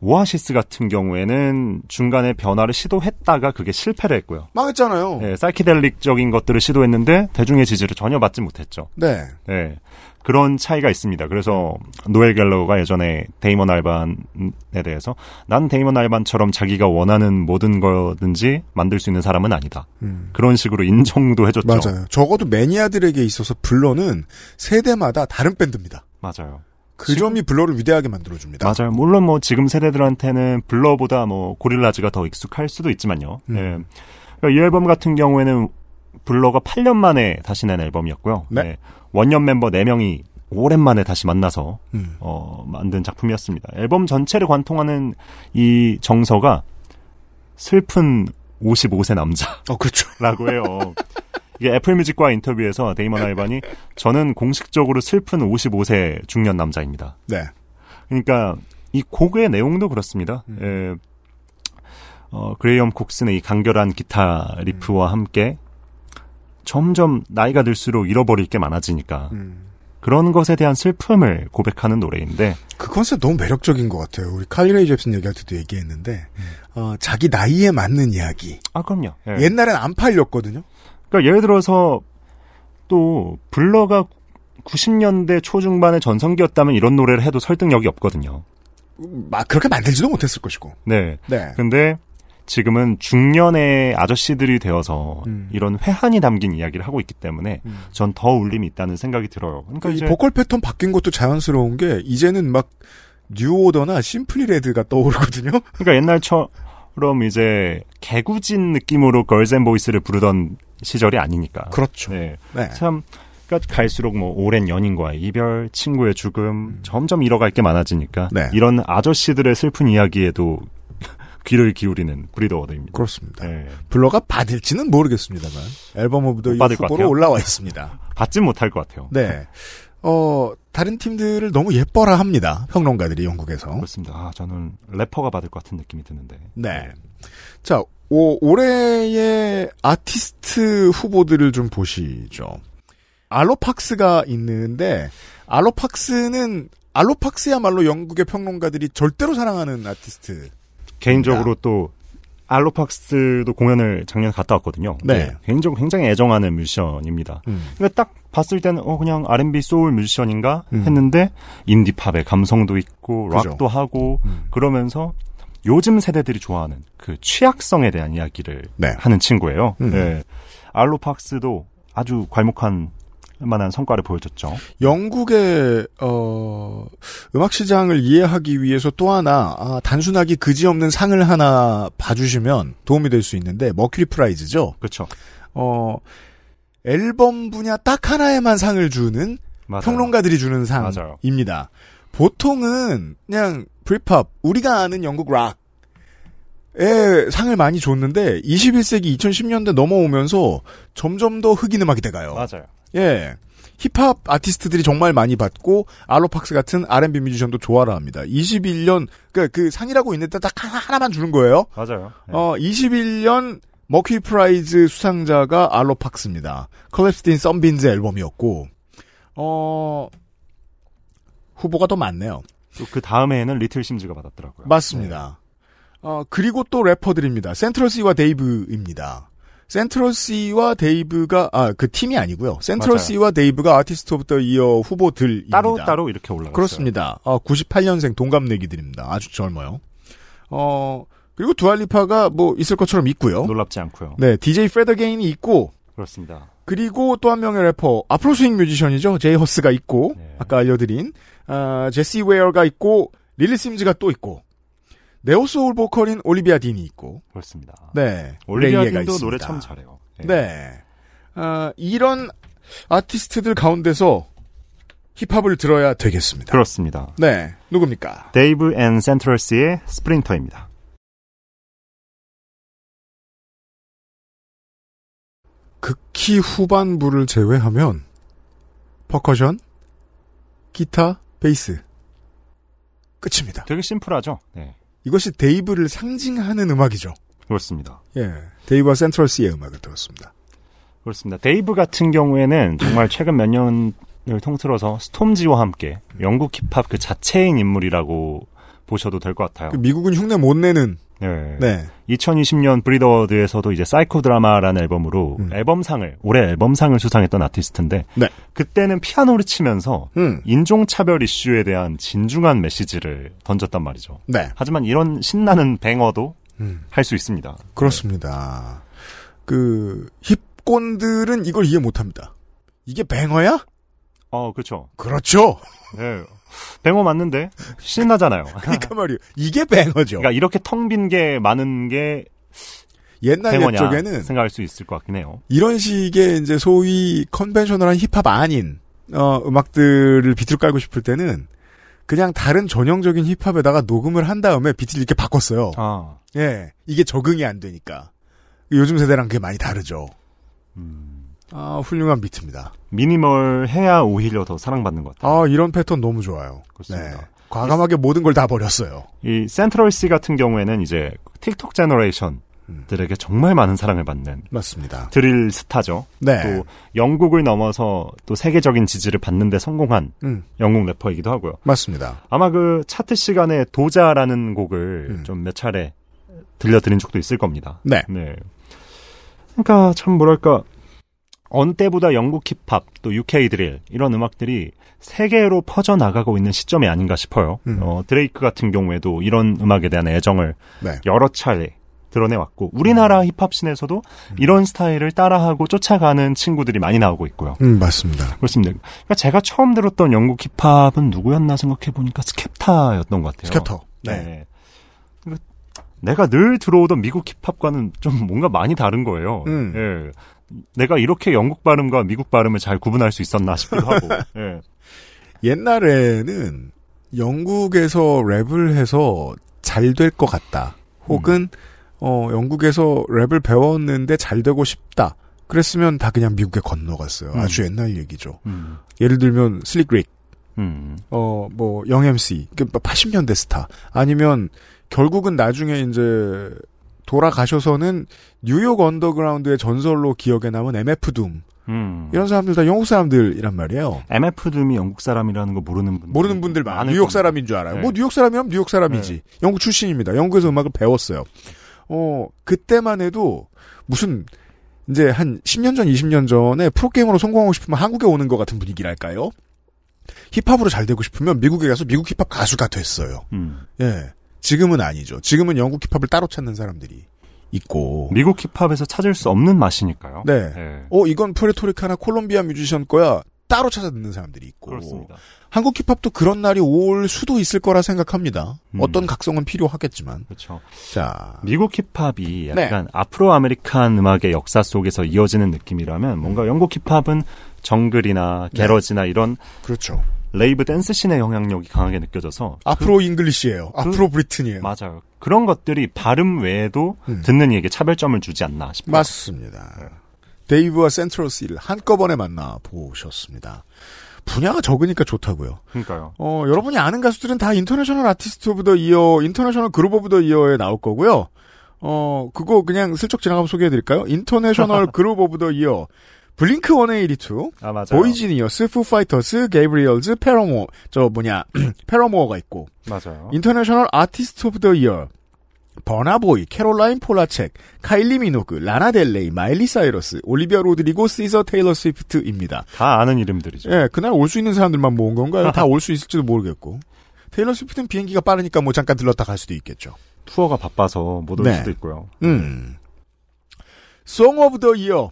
오아시스 같은 경우에는 중간에 변화를 시도했다가 그게 실패를 했고요. 망했잖아요. 네, 사이키델릭적인 것들을 시도했는데 대중의 지지를 전혀 받지 못했죠. 네. 네. 그런 차이가 있습니다. 그래서 노엘 갤러거가 예전에 데이먼 알반에 대해서 난 데이먼 알반처럼 자기가 원하는 모든 거든지 만들 수 있는 사람은 아니다. 음. 그런 식으로 인정도 해줬죠. 맞아요. 적어도 매니아들에게 있어서 블러는 세대마다 다른 밴드입니다. 맞아요. 그 점이 블러를 위대하게 만들어줍니다. 맞아요. 물론 뭐 지금 세대들한테는 블러보다 뭐 고릴라즈가 더 익숙할 수도 있지만요. 음. 예. 그러니까 이 앨범 같은 경우에는 블러가 8년 만에 다시 낸 앨범이었고요. 네. 예. 원년 멤버 4명이 오랜만에 다시 만나서 음. 어, 만든 작품이었습니다. 앨범 전체를 관통하는 이 정서가 슬픈 55세 남자라고 어, 그렇죠. 해요. [laughs] 이게 애플뮤직과 인터뷰에서 데이먼 알반이 저는 공식적으로 슬픈 55세 중년 남자입니다. 네. 그러니까 이 곡의 내용도 그렇습니다. 음. 예, 어, 그레이엄 콕슨의 이 간결한 기타 리프와 함께 점점 나이가 들수록 잃어버릴 게 많아지니까 음. 그런 것에 대한 슬픔을 고백하는 노래인데 그 컨셉 너무 매력적인 것 같아요. 우리 칼리 레이 젭슨 얘기할 때도 얘기했는데, 어, 자기 나이에 맞는 이야기. 아 그럼요. 예. 옛날엔 안 팔렸거든요. 그러니까 예를 들어서 또 블러가 90년대 초중반의 전성기였다면 이런 노래를 해도 설득력이 없거든요. 막 그렇게 만들지도 못했을 것이고. 네. 네. 근데 지금은 중년의 아저씨들이 되어서 음. 이런 회한이 담긴 이야기를 하고 있기 때문에 음. 전더 울림이 있다는 생각이 들어요. 그러니까 이 보컬 패턴 바뀐 것도 자연스러운 게 이제는 막 뉴오더나 심플리 레드가 떠오르거든요. 그러니까 옛날처럼 이제 개구진 느낌으로 Girls and Boys를 부르던 시절이 아니니까. 그렇죠. 네. 네. 참 그러니까 갈수록 뭐 오랜 연인과의 이별, 친구의 죽음 점점 잃어갈 게 많아지니까 네. 이런 아저씨들의 슬픈 이야기에도 [laughs] 귀를 기울이는 브릿 어워드입니다. 그렇습니다. 네. 블러가 받을지는 모르겠습니다만 Album of the 후보로. 올라와 있습니다. [laughs] 받진 못할 것 같아요. 네. 어, 다른 팀들을 너무 예뻐라 합니다. 평론가들이 영국에서. 그렇습니다. 아, 저는 래퍼가 받을 것 같은 느낌이 드는데. 네. 자, 오, 올해의 아티스트 후보들을 좀 보시죠. 알로팍스가 있는데, 알로팍스는, 알로팍스야말로 영국의 평론가들이 절대로 사랑하는 아티스트. 개인적으로 또 알로팍스도 공연을 작년에 갔다 왔거든요. 네. 개인적으로 굉장히 애정하는 뮤지션입니다. 음. 그러니까 딱 봤을 때는 어 그냥 R&B 소울 뮤지션인가 음. 했는데 인디 팝의 감성도 있고 그죠. 락도 하고 음. 그러면서 요즘 세대들이 좋아하는 그 취약성에 대한 이야기를 네. 하는 친구예요. 음. 네. 알로 파크스도 아주 괄목한 만한 성과를 보여줬죠. 영국의 어, 음악 시장을 이해하기 위해서 또 하나 아, 단순하게 그지없는 상을 하나 봐주시면 도움이 될 수 있는데 머큐리 프라이즈죠. 그렇죠. 어, 앨범 분야 딱 하나에만 상을 주는 맞아요. 평론가들이 주는 맞아요. 상입니다. 보통은 그냥 브리팝 우리가 아는 영국 락에 상을 많이 줬는데 21세기 2010년대 넘어오면서 점점 더 흑인 음악이 돼가요. 맞아요. 예. 힙합 아티스트들이 정말 많이 받고 알로팍스 같은 R&B 뮤지션도 좋아라 합니다. 21년 그러니까 그 상이라고 있는데 딱 하나, 하나만 주는 거예요. 맞아요. 네. 어 21년 Mercury Prize 수상자가 알로 파크스입니다. Collapsed in Sunbeams 앨범이었고 어 후보가 더 많네요. 또 그 다음에는 리틀 심즈가 받았더라고요. 맞습니다. 어, 그리고 또 래퍼들입니다. 센트럴 씨와 데이브입니다. 센트럴 씨와 데이브가, 아, 그 팀이 아니고요. 센트럴 씨와 데이브가 Artist of the Year 후보들입니다. 따로 따로 이렇게 올라갔어요. 그렇습니다. 어, 98년생 동갑내기들입니다. 아주 젊어요. 어, 그리고 두알리파가 뭐 있을 것처럼 있고요. 놀랍지 않고요. 네, DJ 프레드 어게인이 있고, 그렇습니다. 그리고 또 한 명의 래퍼, Afro swing 뮤지션이죠. 제이 허스가 있고, 네. 아까 알려드린, 아, 제시 웨어가 있고, 리틀 심즈가 또 있고, neo soul 보컬인 올리비아 딘이 있고, 그렇습니다. 네. 올리비아 딘도 있습니다. 노래 참 잘해요. 네. 네. 아, 이런 아티스트들 가운데서 힙합을 들어야 되겠습니다. 그렇습니다. 네. 누굽니까? 데이브 and 센트럴 씨의 Sprinter입니다. 극히 후반부를 제외하면, 퍼커션, 기타, 베이스. 끝입니다. 되게 심플하죠? 네. 이것이 데이브를 상징하는 음악이죠. 그렇습니다. 예. 데이브와 센트럴 씨의 음악을 들었습니다. 그렇습니다. 데이브 같은 경우에는 정말 [clears throat] 최근 몇 년을 통틀어서 스톰지와 함께 영국 힙합 그 자체인 인물이라고 보셔도 될 것 같아요. 그 미국은 흉내 못 내는 네. 네. 2020년 BRIT Award에서도 이제 Psychodrama라는 앨범으로 음. 앨범상을 올해 앨범상을 수상했던 아티스트인데 네. 그때는 피아노를 치면서 음. 인종차별 이슈에 대한 진중한 메시지를 던졌단 말이죠. 네. 하지만 이런 신나는 banger도 음. 할수 있습니다. 그렇습니다. 그 힙곤들은 이걸 이해 못 합니다. 이게 뱅어야? 어, 그렇죠. 그렇죠. 네. 뱅어 맞는데 신나잖아요. [laughs] 그러니까 말이에요. 이게 뱅어죠. 그러니까 이렇게 텅 빈 게 많은 게 옛날 뱅어냐 옛적에는 생각할 수 있을 것 같긴 해요. 이런 식의 이제 소위 컨벤셔널한 힙합 아닌 어, 음악들을 비트를 깔고 싶을 때는 그냥 다른 전형적인 힙합에다가 녹음을 한 다음에 비트를 이렇게 바꿨어요. 아, 예, 이게 적응이 안 되니까 요즘 세대랑 그게 많이 다르죠. 음, 아 훌륭한 비트입니다. 미니멀 해야 오히려 더 사랑받는 것 같아요. 아 이런 패턴 너무 좋아요. 그렇습니다. 네. 과감하게 모든 걸 다 버렸어요. 이 센트럴 씨 같은 경우에는 이제 틱톡 generation 들에게 정말 많은 사랑을 받는 맞습니다. 드릴 스타죠. 네. 또 영국을 넘어서 또 세계적인 지지를 받는데 성공한 음, 영국 래퍼이기도 하고요. 맞습니다. 아마 그 차트 시간에 Doja라는 곡을 음. 좀몇 차례 들려드린 적도 있을 겁니다. 네. 네. 그러니까 참 뭐랄까 어느 때보다 영국 힙합 또 UK drill 이런 음악들이 세계로 퍼져 나가고 있는 시점이 아닌가 싶어요. 음. 어, 드레이크 같은 경우에도 이런 음악에 대한 애정을 네. 여러 차례 드러내왔고 우리나라 힙합 scene에서도 음. 이런 스타일을 따라하고 쫓아가는 친구들이 많이 나오고 있고요. 음, 맞습니다. 그렇습니다. 그러니까 제가 처음 들었던 영국 힙합은 누구였나 생각해 보니까 스켑타였던 것 같아요. 스켑타. 네. 네. 그러니까 내가 늘 들어오던 미국 힙합과는 좀 뭔가 많이 다른 거예요. 음. 예. 내가 이렇게 영국 발음과 미국 발음을 잘 구분할 수 있었나 싶기도 하고. [laughs] 예. 옛날에는 영국에서 랩을 해서 잘 될 것 같다. 혹은 어 영국에서 랩을 배웠는데 잘 되고 싶다. 그랬으면 다 그냥 미국에 건너갔어요. 음. 아주 옛날 얘기죠. 음. 예를 들면 슬릭 릭, 음. 어뭐 영MC, 그 80년대 스타 아니면 결국은 나중에 이제 돌아가셔서는 뉴욕 언더그라운드의 전설로 기억에 남은 MF 둠 음. 이런 사람들 다 영국 사람들이란 말이에요. MF 둠이 영국 사람이라는 거 모르는 분들 모르는 분들 많아요. 뉴욕. 사람인 줄 알아요. 네. 뭐 뉴욕 사람이면 뉴욕 사람이지. 영국 출신입니다. 영국에서 음악을 배웠어요. 어, 그때만 해도 무슨 이제 한 10년 전, 20년 전에 프로게이머로 성공하고 싶으면 한국에 오는 것 같은 분위기랄까요? 힙합으로 잘 되고 싶으면 미국에 가서 미국 힙합 가수가 됐어요. 음. 예. 지금은 아니죠. 지금은 영국 힙합을 따로 찾는 사람들이 있고. 미국 힙합에서 찾을 수 없는 맛이니까요. 네. 예. 어, 이건 푸에르토리코나 콜롬비아 뮤지션 거야. 따로 찾아 듣는 사람들이 있고. 그렇습니다. 한국 힙합도 그런 날이 올 수도 있을 거라 생각합니다. 음. 어떤 각성은 필요하겠지만. 그렇죠. 자, 미국 힙합이 네. 약간 Afro American 음악의 역사 속에서 이어지는 느낌이라면 뭔가 영국 힙합은 정글이나 네. garage나 이런 그렇죠. rave dance scene의 영향력이 강하게 느껴져서 Afro English예요. Afro Briton이에요. 맞아요. 그런 것들이 발음 외에도 음. 듣는 이에게 차별점을 주지 않나 싶어요. 맞습니다. 데이브와 센트럴 씨를 한꺼번에 만나 보셨습니다. 분야가 적으니까 좋다고요. 그러니까요. 어, 여러분이 아는 가수들은 다 International Artist of the Year, International Group of the Year에 나올 거고요. 어, 그거 그냥 슬쩍 지나가면 소개해 드릴까요? International [laughs] Group of the Year. 블링크 182, 아 맞아요. 보이지니어스, 푸파이터스, 게이브리얼즈, 패러모어, 저 뭐냐, [clears throat] 패러모어가 있고, 맞아요. International Artist of the Year, 버나보이, 캐롤라인 폴라첵, 카일리 미노그, 라나 델레이, 마일리 사이러스, 올리비아 로드리고, 시저 테일러 스위프트입니다. 다 아는 이름들이죠. 예, 그날 올 수 있는 사람들만 모은 건가요? 다 올 수 있을지도 모르겠고. 테일러 스위프트는 비행기가 빠르니까 뭐 잠깐 들렀다 갈 수도 있겠죠. 투어가 바빠서 못올 네. 수도 있고요. 음. Song of the Year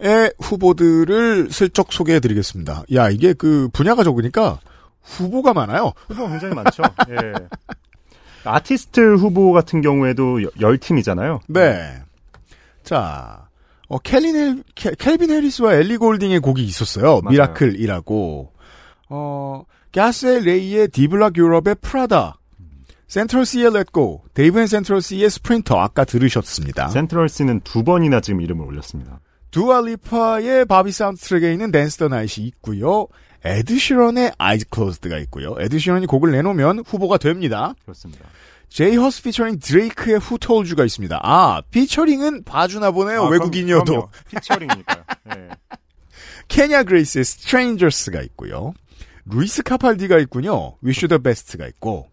의 후보들을 슬쩍 소개해 드리겠습니다. 야, 이게 그 분야가 적으니까 후보가 많아요. 후보가 굉장히 많죠. 예. 아티스트 후보 같은 경우에도 여- 열 팀이잖아요. 네. 자, 어, 켈린 헬, 캐- 켈빈 해리스와 엘리 골딩의 곡이 있었어요. 맞아요. Miracle이라고. 어, 카소의 레이의 디블락 유럽의 Prada. 센트럴 씨의 Let Go, 데이브 and 센트럴 씨의 Sprinter 아까 들으셨습니다. 센트럴 씨는 두 번이나 지금 이름을 올렸습니다. 두아 리파의 바비 사운드 트랙에 있는 Dance the Night이 있고요. 에드 시런의 Eyes Closed가 있고요. 에드 시런이 곡을 내놓으면 후보가 됩니다. 그렇습니다. 제이 허스 피처링 드레이크의 Who Told You가 있습니다. 아, featuring은 봐주나 보네요. 아, 외국인이어도. featuring이니까요. 예. [laughs] 케냐 그레이스의 Strangers가 있고요. 루이스 카팔디가 있군요. Wish You the Best가 있고.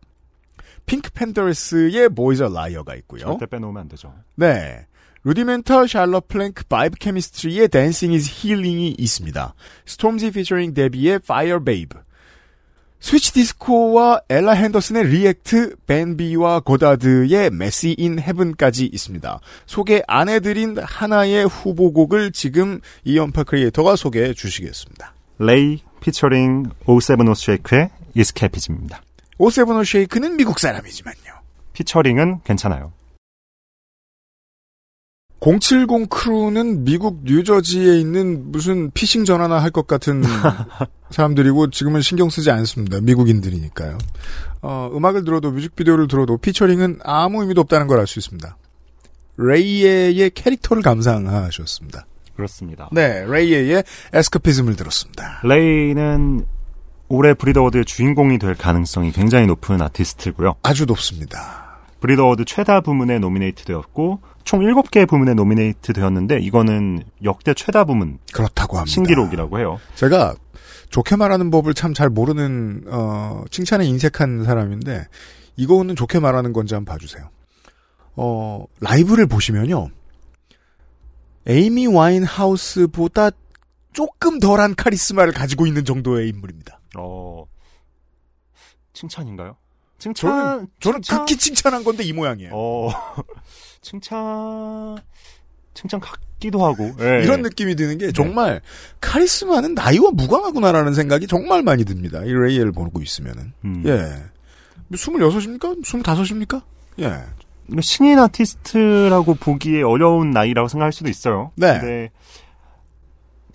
핑크팬서리스의 Boy's a Liar가 있고요. 절대 빼놓으면 안 되죠. 네. 루디멘털 샬럿 플랭크 바이브 케미스트리의 Dancing Is Healing이 있습니다. 스톰지 피처링 데비의 파이어 베이브. 스위치 디스코와 엘라 헨더슨의 React, 벤비와 고다드의 Messy in Heaven까지 있습니다. 소개 안 해드린 하나의 후보곡을 지금 이현파 크리에이터가 소개해 주시겠습니다. 레이 피처링 오세븐 오 쉐이크의 Escapism입니다. 오세븐 오 쉐이크는 미국 사람이지만요. 피처링은 괜찮아요. 070 크루는 미국 뉴저지에 있는 무슨 피싱 전화나 할 것 같은 [laughs] 사람들이고 지금은 신경 쓰지 않습니다. 미국인들이니까요. 어, 음악을 들어도 뮤직비디오를 들어도 피처링은 아무 의미도 없다는 걸 알 수 있습니다. 레이의 캐릭터를 감상하셨습니다. 그렇습니다. 네, 레이의 Escapism을 들었습니다. 레이는 올해 브릿 어워드의 주인공이 될 가능성이 굉장히 높은 아티스트고요. 아주 높습니다. 브릿 어워드 최다 부문에 노미네이트 되었고 총 7개 부문에 노미네이트 되었는데 이거는 역대 최다 부문 그렇다고 합니다. 신기록이라고 해요. 제가 좋게 말하는 법을 참 잘 모르는 어, 칭찬에 인색한 사람인데 이거는 좋게 말하는 건지 한번 봐주세요. 어, 라이브를 보시면요. 에이미 와인하우스보다 조금 덜한 카리스마를 가지고 있는 정도의 인물입니다. 어 칭찬인가요? 칭찬 저는, 저는 칭찬? 극히 칭찬한 건데 이 모양이에요. 어 칭찬 칭찬 같기도 하고 예. 이런 느낌이 드는 네. 게 정말 카리스마는 나이와 무관하구나라는 생각이 정말 많이 듭니다. 이 레이를 보고 있으면은. 음. 예. 26입니까? 25입니까? 예. 신인 아티스트라고 보기에 어려운 나이라고 생각할 수도 있어요. 네.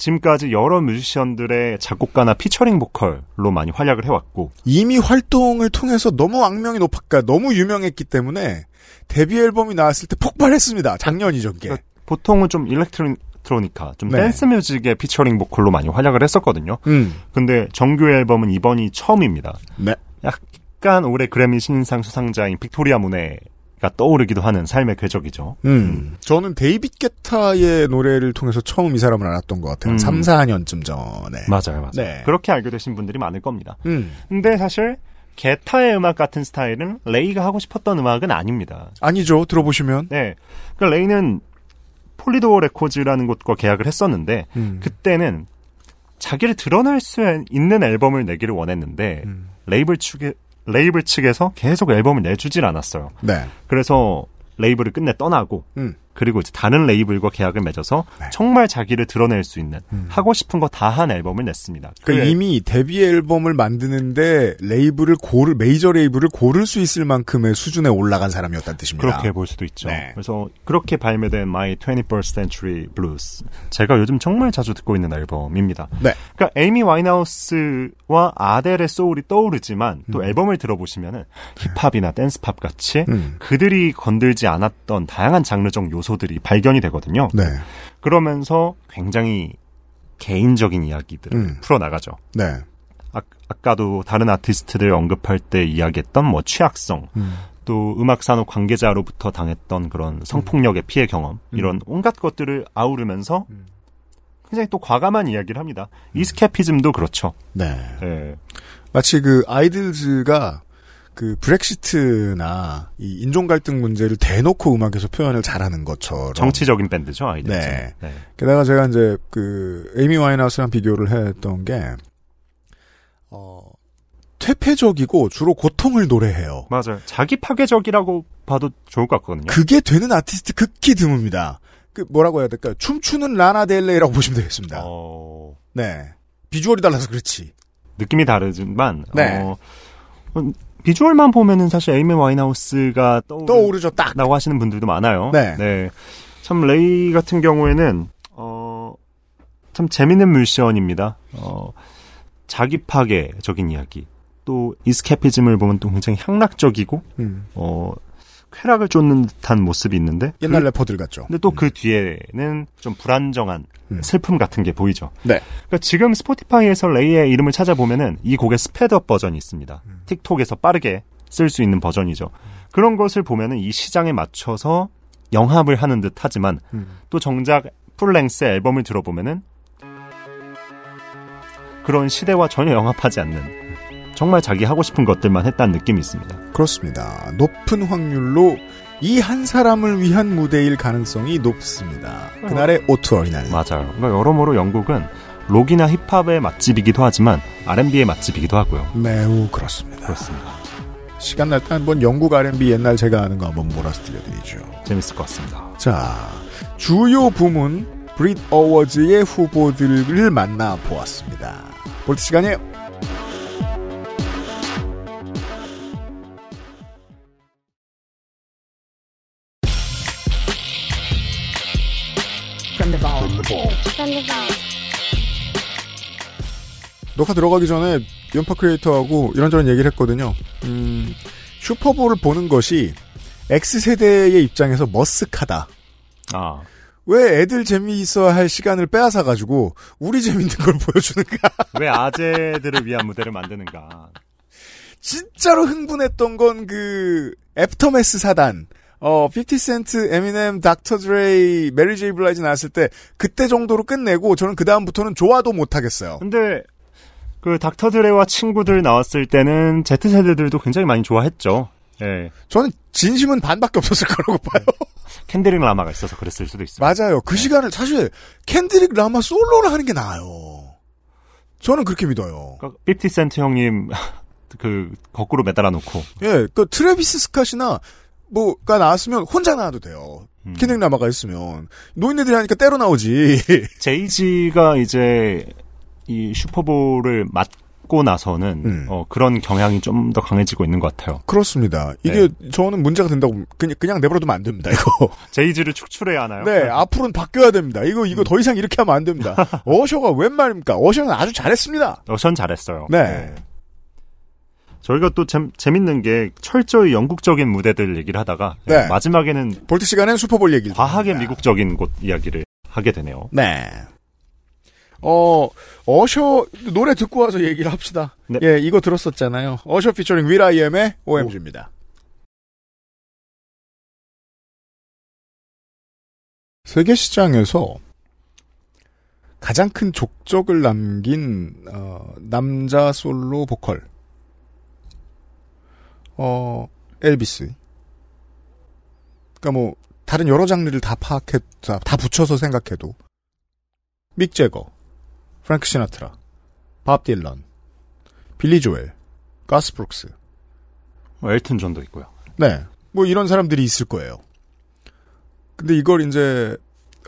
지금까지 여러 뮤지션들의 작곡가나 피처링 보컬로 많이 활약을 해왔고 이미 활동을 통해서 너무 악명이 높았까 너무 유명했기 때문에 데뷔 앨범이 나왔을 때 폭발했습니다. 작년이죠, 그게. 그러니까 보통은 좀 일렉트로니카, 좀 네. 댄스 뮤직의 피처링 보컬로 많이 활약을 했었거든요. 음. 근데 정규 앨범은 이번이 처음입니다. 네. 약간 올해 그래미 신인상 수상자인 빅토리아 모네가 떠오르기도 하는 삶의 궤적이죠. 음. 저는 데이빗 게타의 노래를 통해서 처음 이 사람을 알았던 것 같아요. 음. 3, 4년쯤 전에. 맞아요, 맞아요. 네. 그렇게 알게 되신 분들이 많을 겁니다. 음. 근데 사실 게타의 음악 같은 스타일은 레이가 하고 싶었던 음악은 아닙니다. 아니죠. 들어보시면. 네. 그러니까 레이는 폴리도어 레코즈라는 곳과 계약을 했었는데 음. 그때는 자기를 드러낼 수 있는 앨범을 내기를 원했는데 음. 레이블 측에 레이블 측에서 계속 앨범을 내주질 않았어요. 네. 그래서 레이블을 끝내 떠나고 음. 그리고 이제 다른 레이블과 계약을 맺어서 네. 정말 자기를 드러낼 수 있는 음. 하고 싶은 거 다 한 앨범을 냈습니다. 그러니까 그 이미 데뷔 앨범을 만드는데 레이블을 고를 메이저 레이블을 고를 수 있을 만큼의 수준에 올라간 사람이었다는 뜻입니다. 그렇게 볼 수도 있죠. 네. 그래서 그렇게 발매된 My 21st Century Blues. 제가 요즘 정말 자주 듣고 있는 앨범입니다. 네. 그러니까 에이미 와인하우스와 아델의 소울이 떠오르지만 또 앨범을 들어보시면은 힙합이나 댄스팝 같이 음. 그들이 건들지 않았던 다양한 장르적 요소 들이 발견이 되거든요. 네. 그러면서 굉장히 개인적인 이야기들을 음. 풀어나가죠. 네. 아, 아까도 다른 아티스트들 언급할 때 이야기했던 뭐 취약성, 음. 또 음악 산업 관계자로부터 당했던 그런 성폭력의 피해 경험 이런 온갖 것들을 아우르면서 음. 굉장히 또 과감한 이야기를 합니다. 이스케피즘도 그렇죠. 네. 예. 마치 그 아이들즈가 그 브렉시트나 이 인종 갈등 문제를 대놓고 음악에서 표현을 잘하는 것처럼 정치적인 밴드죠 아이들. 네. 네. 게다가 제가 이제 그 에이미 와인하우스랑 비교를 했던 게 어, 퇴폐적이고 주로 고통을 노래해요. 맞아요. 자기 파괴적이라고 봐도 좋을 것 같거든요. 그게 되는 아티스트 극히 드뭅니다. 그 뭐라고 해야 될까요? 춤추는 라나 델레이라고 보시면 되겠습니다. 어, 네. 비주얼이 달라서 그렇지. 느낌이 다르지만 네. 어, 음, 비주얼만 보면은 사실 에이미 와인하우스가 떠오르, 떠오르죠, 딱. 라고 하시는 분들도 많아요. 네. 참 레이 같은 경우에는 어, 참 재밌는 뮤지션입니다. 어, 자기 파괴적인 이야기. 또 이스케피즘을 보면 또 굉장히 향락적이고 음. 어, 쾌락을 쫓는 듯한 모습이 있는데 옛날 그, 래퍼들 같죠. 근데 또 그 뒤에는 좀 불안정한 음. 슬픔 같은 게 보이죠. 네. 그러니까 지금 스포티파이에서 레이의 이름을 찾아보면은 이 곡의 sped up 버전이 있습니다. 음. 틱톡에서 빠르게 쓸 수 있는 버전이죠. 그런 것을 보면은 이 시장에 맞춰서 영합을 하는 듯 하지만 음. 또 정작 full length 앨범을 들어보면은 그런 시대와 전혀 영합하지 않는 정말 자기 하고 싶은 것들만 했다는 느낌이 있습니다. 그렇습니다. 높은 확률로 이 한 사람을 위한 무대일 가능성이 높습니다. 그날의 오투 어린아이. 맞아요. 그러니까 여러모로 영국은 록이나 힙합의 맛집이기도 하지만 R&B의 맛집이기도 하고요. 매우 그렇습니다. 그렇습니다. 시간 날 때 한번 영국 R&B 옛날 제가 아는 거 한번 몰아서 들려드리죠. 재밌을 것 같습니다. 자, 주요 부문 브릿 어워즈의 후보들을 만나 보았습니다. 볼트 시간이에 Vault. 녹화 들어가기 전에 연파 크리에이터하고 이런저런 얘기를 했거든요. 음, 슈퍼볼을 보는 것이 X세대의 입장에서 머쓱하다. 아, 왜 애들 재미있어 할 시간을 빼앗아가지고 우리 재밌는 걸 [laughs] 보여주는가. 왜 아재들을 위한 무대를 만드는가. 진짜로 흥분했던 건 그 애프터매스 사단. 어, 50센트, 에미넴, 닥터 드레, 메리 제이 블라이즈 나왔을 때 그때 정도로 끝내고 저는 그 다음부터는 좋아도 못 하겠어요. 근데 그 닥터 드레와 친구들 나왔을 때는 Z세대들도 굉장히 많이 좋아했죠. 예. 저는 진심은 반밖에 없었을 거라고 봐요. 켄드릭 라마가 있어서 그랬을 수도 있어요. 맞아요. 그 시간을 사실 켄드릭 라마 솔로를 하는 게 나아요. 저는 그렇게 믿어요. 그러니까 50센트 형님 [laughs] 그 거꾸로 매달아 놓고 예, 그 트래비스 스캇이나 뭐가 나왔으면 혼자 나와도 돼요. 음. 켄드릭 라마가 있으면 노인네들이 하니까 떼로 나오지. [laughs] 제이지가 이제 이 슈퍼볼을 맡고 나서는 음. 어, 그런 경향이 좀 더 강해지고 있는 것 같아요. 그렇습니다. 이게 저는 문제가 된다고 그냥 그냥 내버려두면 안 됩니다. 이거. [laughs] 제이지를 축출해야 하나요? 네, 앞으로는 바뀌어야 됩니다. 이거 이거 더 이상 이렇게 하면 안 됩니다. [laughs] 어셔가 웬 말입니까? 어셔는 아주 잘했습니다. 어, 전 잘했어요. 네. 저희가 또 재, 재밌는 게 철저히 영국적인 무대들 얘기를 하다가 네. 마지막에는 볼트 시간엔 슈퍼볼 얘기를 과하게 듭니다. 미국적인 곳 이야기를 하게 되네요. 네. 어, 어셔, 노래 듣고 와서 얘기를 합시다. 네. 예, 이거 들었었잖아요. 어셔 피처링 윌아이엠의 OMG입니다. 세계 시장에서 가장 큰 족적을 남긴, 어, 남자 솔로 보컬. 어, 엘비스. 그니까 뭐, 다른 여러 장르를 다 파악해, 다, 다 붙여서 생각해도. 믹 제거, 프랭크 시나트라, 밥 딜런, 빌리 조엘, 가스 브룩스. 뭐 엘튼 존도 있고요. 네. 뭐 이런 사람들이 있을 거예요. 근데 이걸 이제,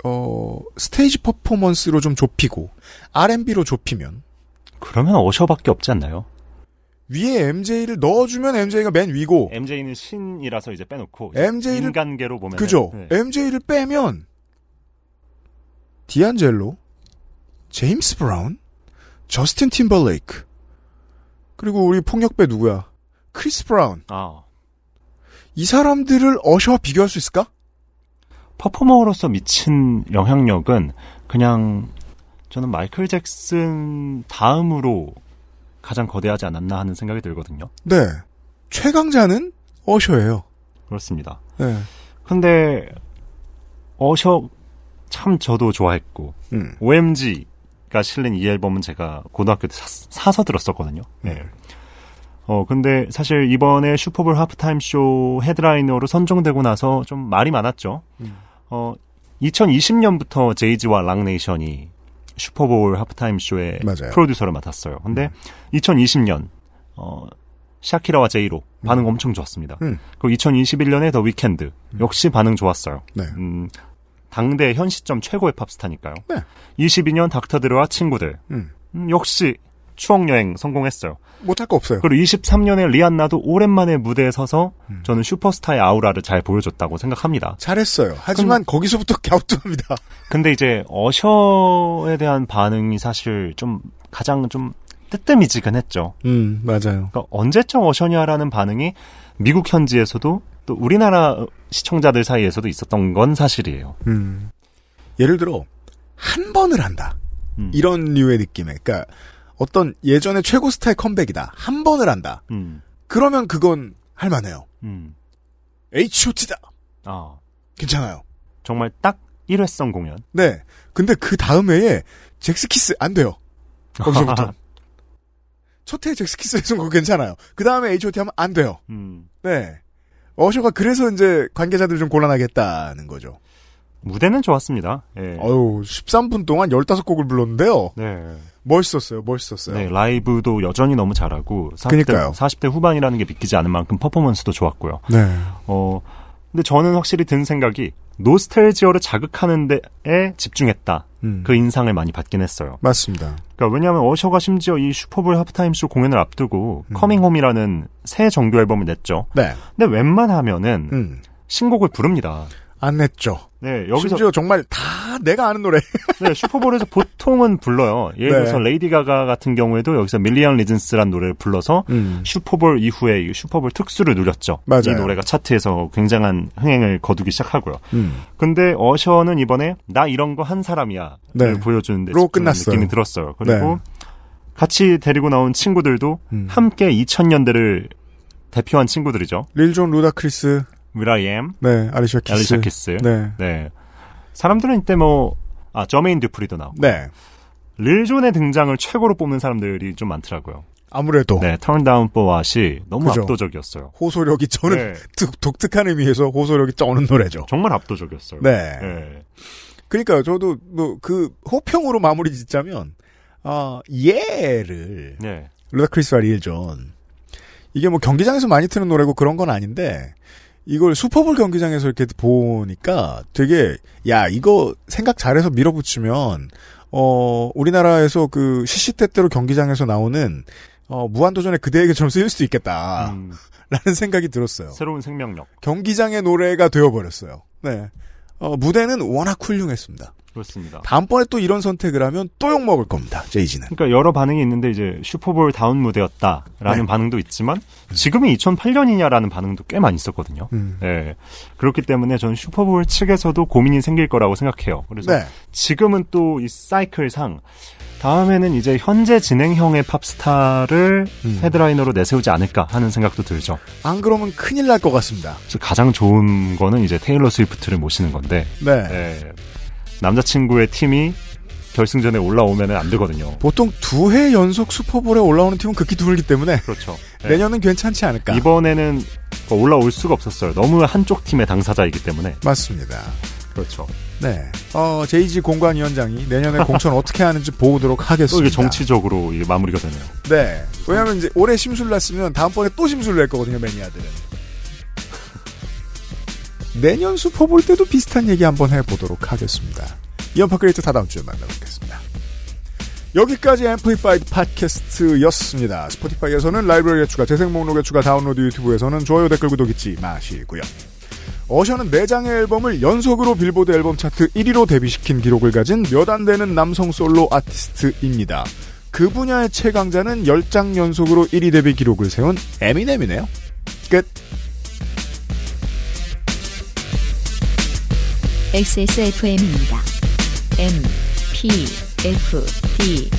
어, 스테이지 퍼포먼스로 좀 좁히고, R&B로 좁히면, 그러면 어셔밖에 없지 않나요? 위에 MJ를 넣어주면 MJ가 맨 위고, MJ는 신이라서 이제 빼놓고 이제 MJ 를 인간계로 보면 그죠? 네. MJ를 빼면, 디안젤로, 제임스 브라운, 저스틴 팀벌레이크, 그리고 우리 폭력배 누구야? 크리스 브라운. 아 이 사람들을 어셔와 비교할 수 있을까? 퍼포머로서 미친 영향력은 그냥 저는 마이클 잭슨 다음으로 가장 거대하지 않았나 하는 생각이 들거든요. 네. 최강자는 어셔예요. 그렇습니다. 네. 근데 어셔 참 저도 좋아했고 음. OMG가 실린 이 앨범은 제가 고등학교 때 사, 서 들었었거든요. 네. 어 근데 사실 이번에 슈퍼볼 하프타임 쇼 headliner로 선정되고 나서 좀 말이 많았죠. 음. 어 2020년부터 제이지와 락네이션이 슈퍼볼 하프타임 쇼의 맞아요. 프로듀서를 맡았어요. 근데 2020년 어 샤키라와 제이로 반응 엄청 좋았습니다. 음. 그리고 2021년에 더 위켄드 역시 반응 좋았어요. 네. 음, 당대 현 시점 최고의 팝스타니까요. 네. 22년 닥터 드레와 친구들 음. 음, 역시 추억 여행 성공했어요. 못할 거 없어요. 그리고 23년에 리안나도 오랜만에 무대에 서서 음. 저는 슈퍼스타의 아우라를 잘 보여줬다고 생각합니다. 잘했어요. 하지만 거기서부터 [laughs] 갸우뚱합니다. 근데 이제 어셔에 대한 반응이 사실 좀 가장 좀 뜨뜻미지근했죠. 음, 맞아요. 그러니까 언제적 어셔냐라는 반응이 미국 현지에서도 또 우리나라 시청자들 사이에서도 있었던 건 사실이에요. 음. 예를 들어 한 번을 한다. 음. 이런 류의 느낌에. 그러니까 어떤 예전의 최고 스타의 컴백이다. 한 번을 한다. 음, 그러면 그건 할 만해요. 음. H.O.T다. 아, 괜찮아요. 정말 딱 1회성 공연. 네. 근데 그 다음 해에 잭스키스 안 돼요. 거기서부터. [laughs] 첫 해에 잭스키스에서는 그거 괜찮아요. 그 다음에 H.O.T 하면 안 돼요. 음. 네. 어셔가 그래서 이제 관계자들 좀 곤란하겠다는 거죠. 무대는 좋았습니다. 예. 어유 13분 동안 15곡을 불렀는데요. 네. 멋있었어요. 멋있었어요. 네, 라이브도 여전히 너무 잘하고 40대, 그러니까요. 40대 후반이라는 게 믿기지 않을 만큼 퍼포먼스도 좋았고요. 네. 어, 근데 저는 확실히 든 생각이 노스탤지어를 자극하는 데에 집중했다. 음. 그 인상을 많이 받긴 했어요. 맞습니다. 그러니까 왜냐하면 어셔가 심지어 이 슈퍼볼 하프타임쇼 공연을 앞두고 음. Coming Home이라는 새 정규 앨범을 냈죠. 네. 근데 웬만하면은 음. 신곡을 부릅니다. 안 냈죠. 네, 여기서 심지어 정말 다 내가 아는 노래. [laughs] 네, 슈퍼볼에서 보통은 불러요. 예를 네. 들어서 레이디 가가 같은 경우에도 여기서 Million Reasons란 노래를 불러서 음. 슈퍼볼 이후에 이 슈퍼볼 특수를 누렸죠. 맞아요. 이 노래가 차트에서 굉장한 흥행을 거두기 시작하고요. 음. 근데 어셔는 이번에 나 이런 거 한 사람이야 네. 를 보여주는데 로 끝났어요. 느낌이 들었어요. 그리고 네. 같이 데리고 나온 친구들도 음. 함께 2000년대를 대표한 친구들이죠. 릴존 루다크리스. will.i.am, 네. 알리샤 키스. 알리샤 키스. 네. 네. 사람들은 이때 뭐, 아, 저메인 듀프리도 나오고. 네. 릴존의 등장을 최고로 뽑는 사람들이 좀 많더라고요. 아무래도 네, Turn Down for What이 너무 그죠. 압도적이었어요. 호소력이 저는 네, [laughs] 독- 독특한 의미에서 호소력이 쩌는 노래죠. 정말 압도적이었어요. 네. 네. 그러니까 저도 뭐 그 호평으로 마무리 짓자면 아 예를 네. 루다크리스와 릴존 이게 뭐 경기장에서 많이 트는 노래고 그런 건 아닌데 이걸 슈퍼볼 경기장에서 이렇게 보니까 되게 야 이거 생각 잘해서 밀어붙이면 어 우리나라에서 그 시시때때로 경기장에서 나오는 어 무한도전의 그대에게처럼 쓰일 수도 있겠다라는 음, 생각이 들었어요. 새로운 생명력. 경기장의 노래가 되어버렸어요. 네. 어, 무대는 워낙 훌륭했습니다. 그렇습니다. 다음번에 또 이런 선택을 하면 또 욕 먹을 겁니다. 제이지는. 그러니까 여러 반응이 있는데 이제 슈퍼볼 다운 무대였다라는 네. 반응도 있지만 지금이 2008년이냐라는 반응도 꽤 많이 있었거든요. 음. 네. 그렇기 때문에 저는 슈퍼볼 측에서도 고민이 생길 거라고 생각해요. 그래서 네. 지금은 또 이 사이클상 다음에는 이제 현재 진행형의 팝스타를 음. 헤드라이너로 내세우지 않을까 하는 생각도 들죠. 안 그러면 큰일 날 것 같습니다. 가장 좋은 거는 이제 테일러 스위프트를 모시는 건데 네. 네. 남자친구의 팀이 결승전에 올라오면 안 되거든요. 보통 두 해 연속 슈퍼볼에 올라오는 팀은 극히 드물기 때문에 그렇죠. 네. [laughs] 내년은 괜찮지 않을까. 이번에는 올라올 수가 없었어요. 너무 한쪽 팀의 당사자이기 때문에. 맞습니다. 그렇죠. 네. 어, 제이지 공관위원장이 내년에 [laughs] 공천 어떻게 하는지 보도록 또 하겠습니다. 이게 정치적으로 이게 마무리가 되네요. 네. 왜냐면 이제 올해 심술 났으면 다음번에 또 심술 낼 거거든요, 매니아들은. 내년 슈퍼볼 때도 비슷한 얘기 한번 해보도록 하겠습니다. 이현파 크리에이터 다다음 주에 만나뵙겠습니다. 여기까지 앰플리파이드 팟캐스트였습니다. 스포티파이에서는 라이브러리에 추가, 재생 목록에 추가, 다운로드 유튜브에서는 좋아요, 댓글, 구독 잊지 마시고요. 어셔는 4장의 앨범을 연속으로 빌보드 앨범 차트 1위로 데뷔시킨 기록을 가진 몇 안 되는 남성 솔로 아티스트입니다. 그 분야의 최강자는 10장 연속으로 1위 데뷔 기록을 세운 에미넴이네요. 끝. XSFM입니다. M, P, F, D,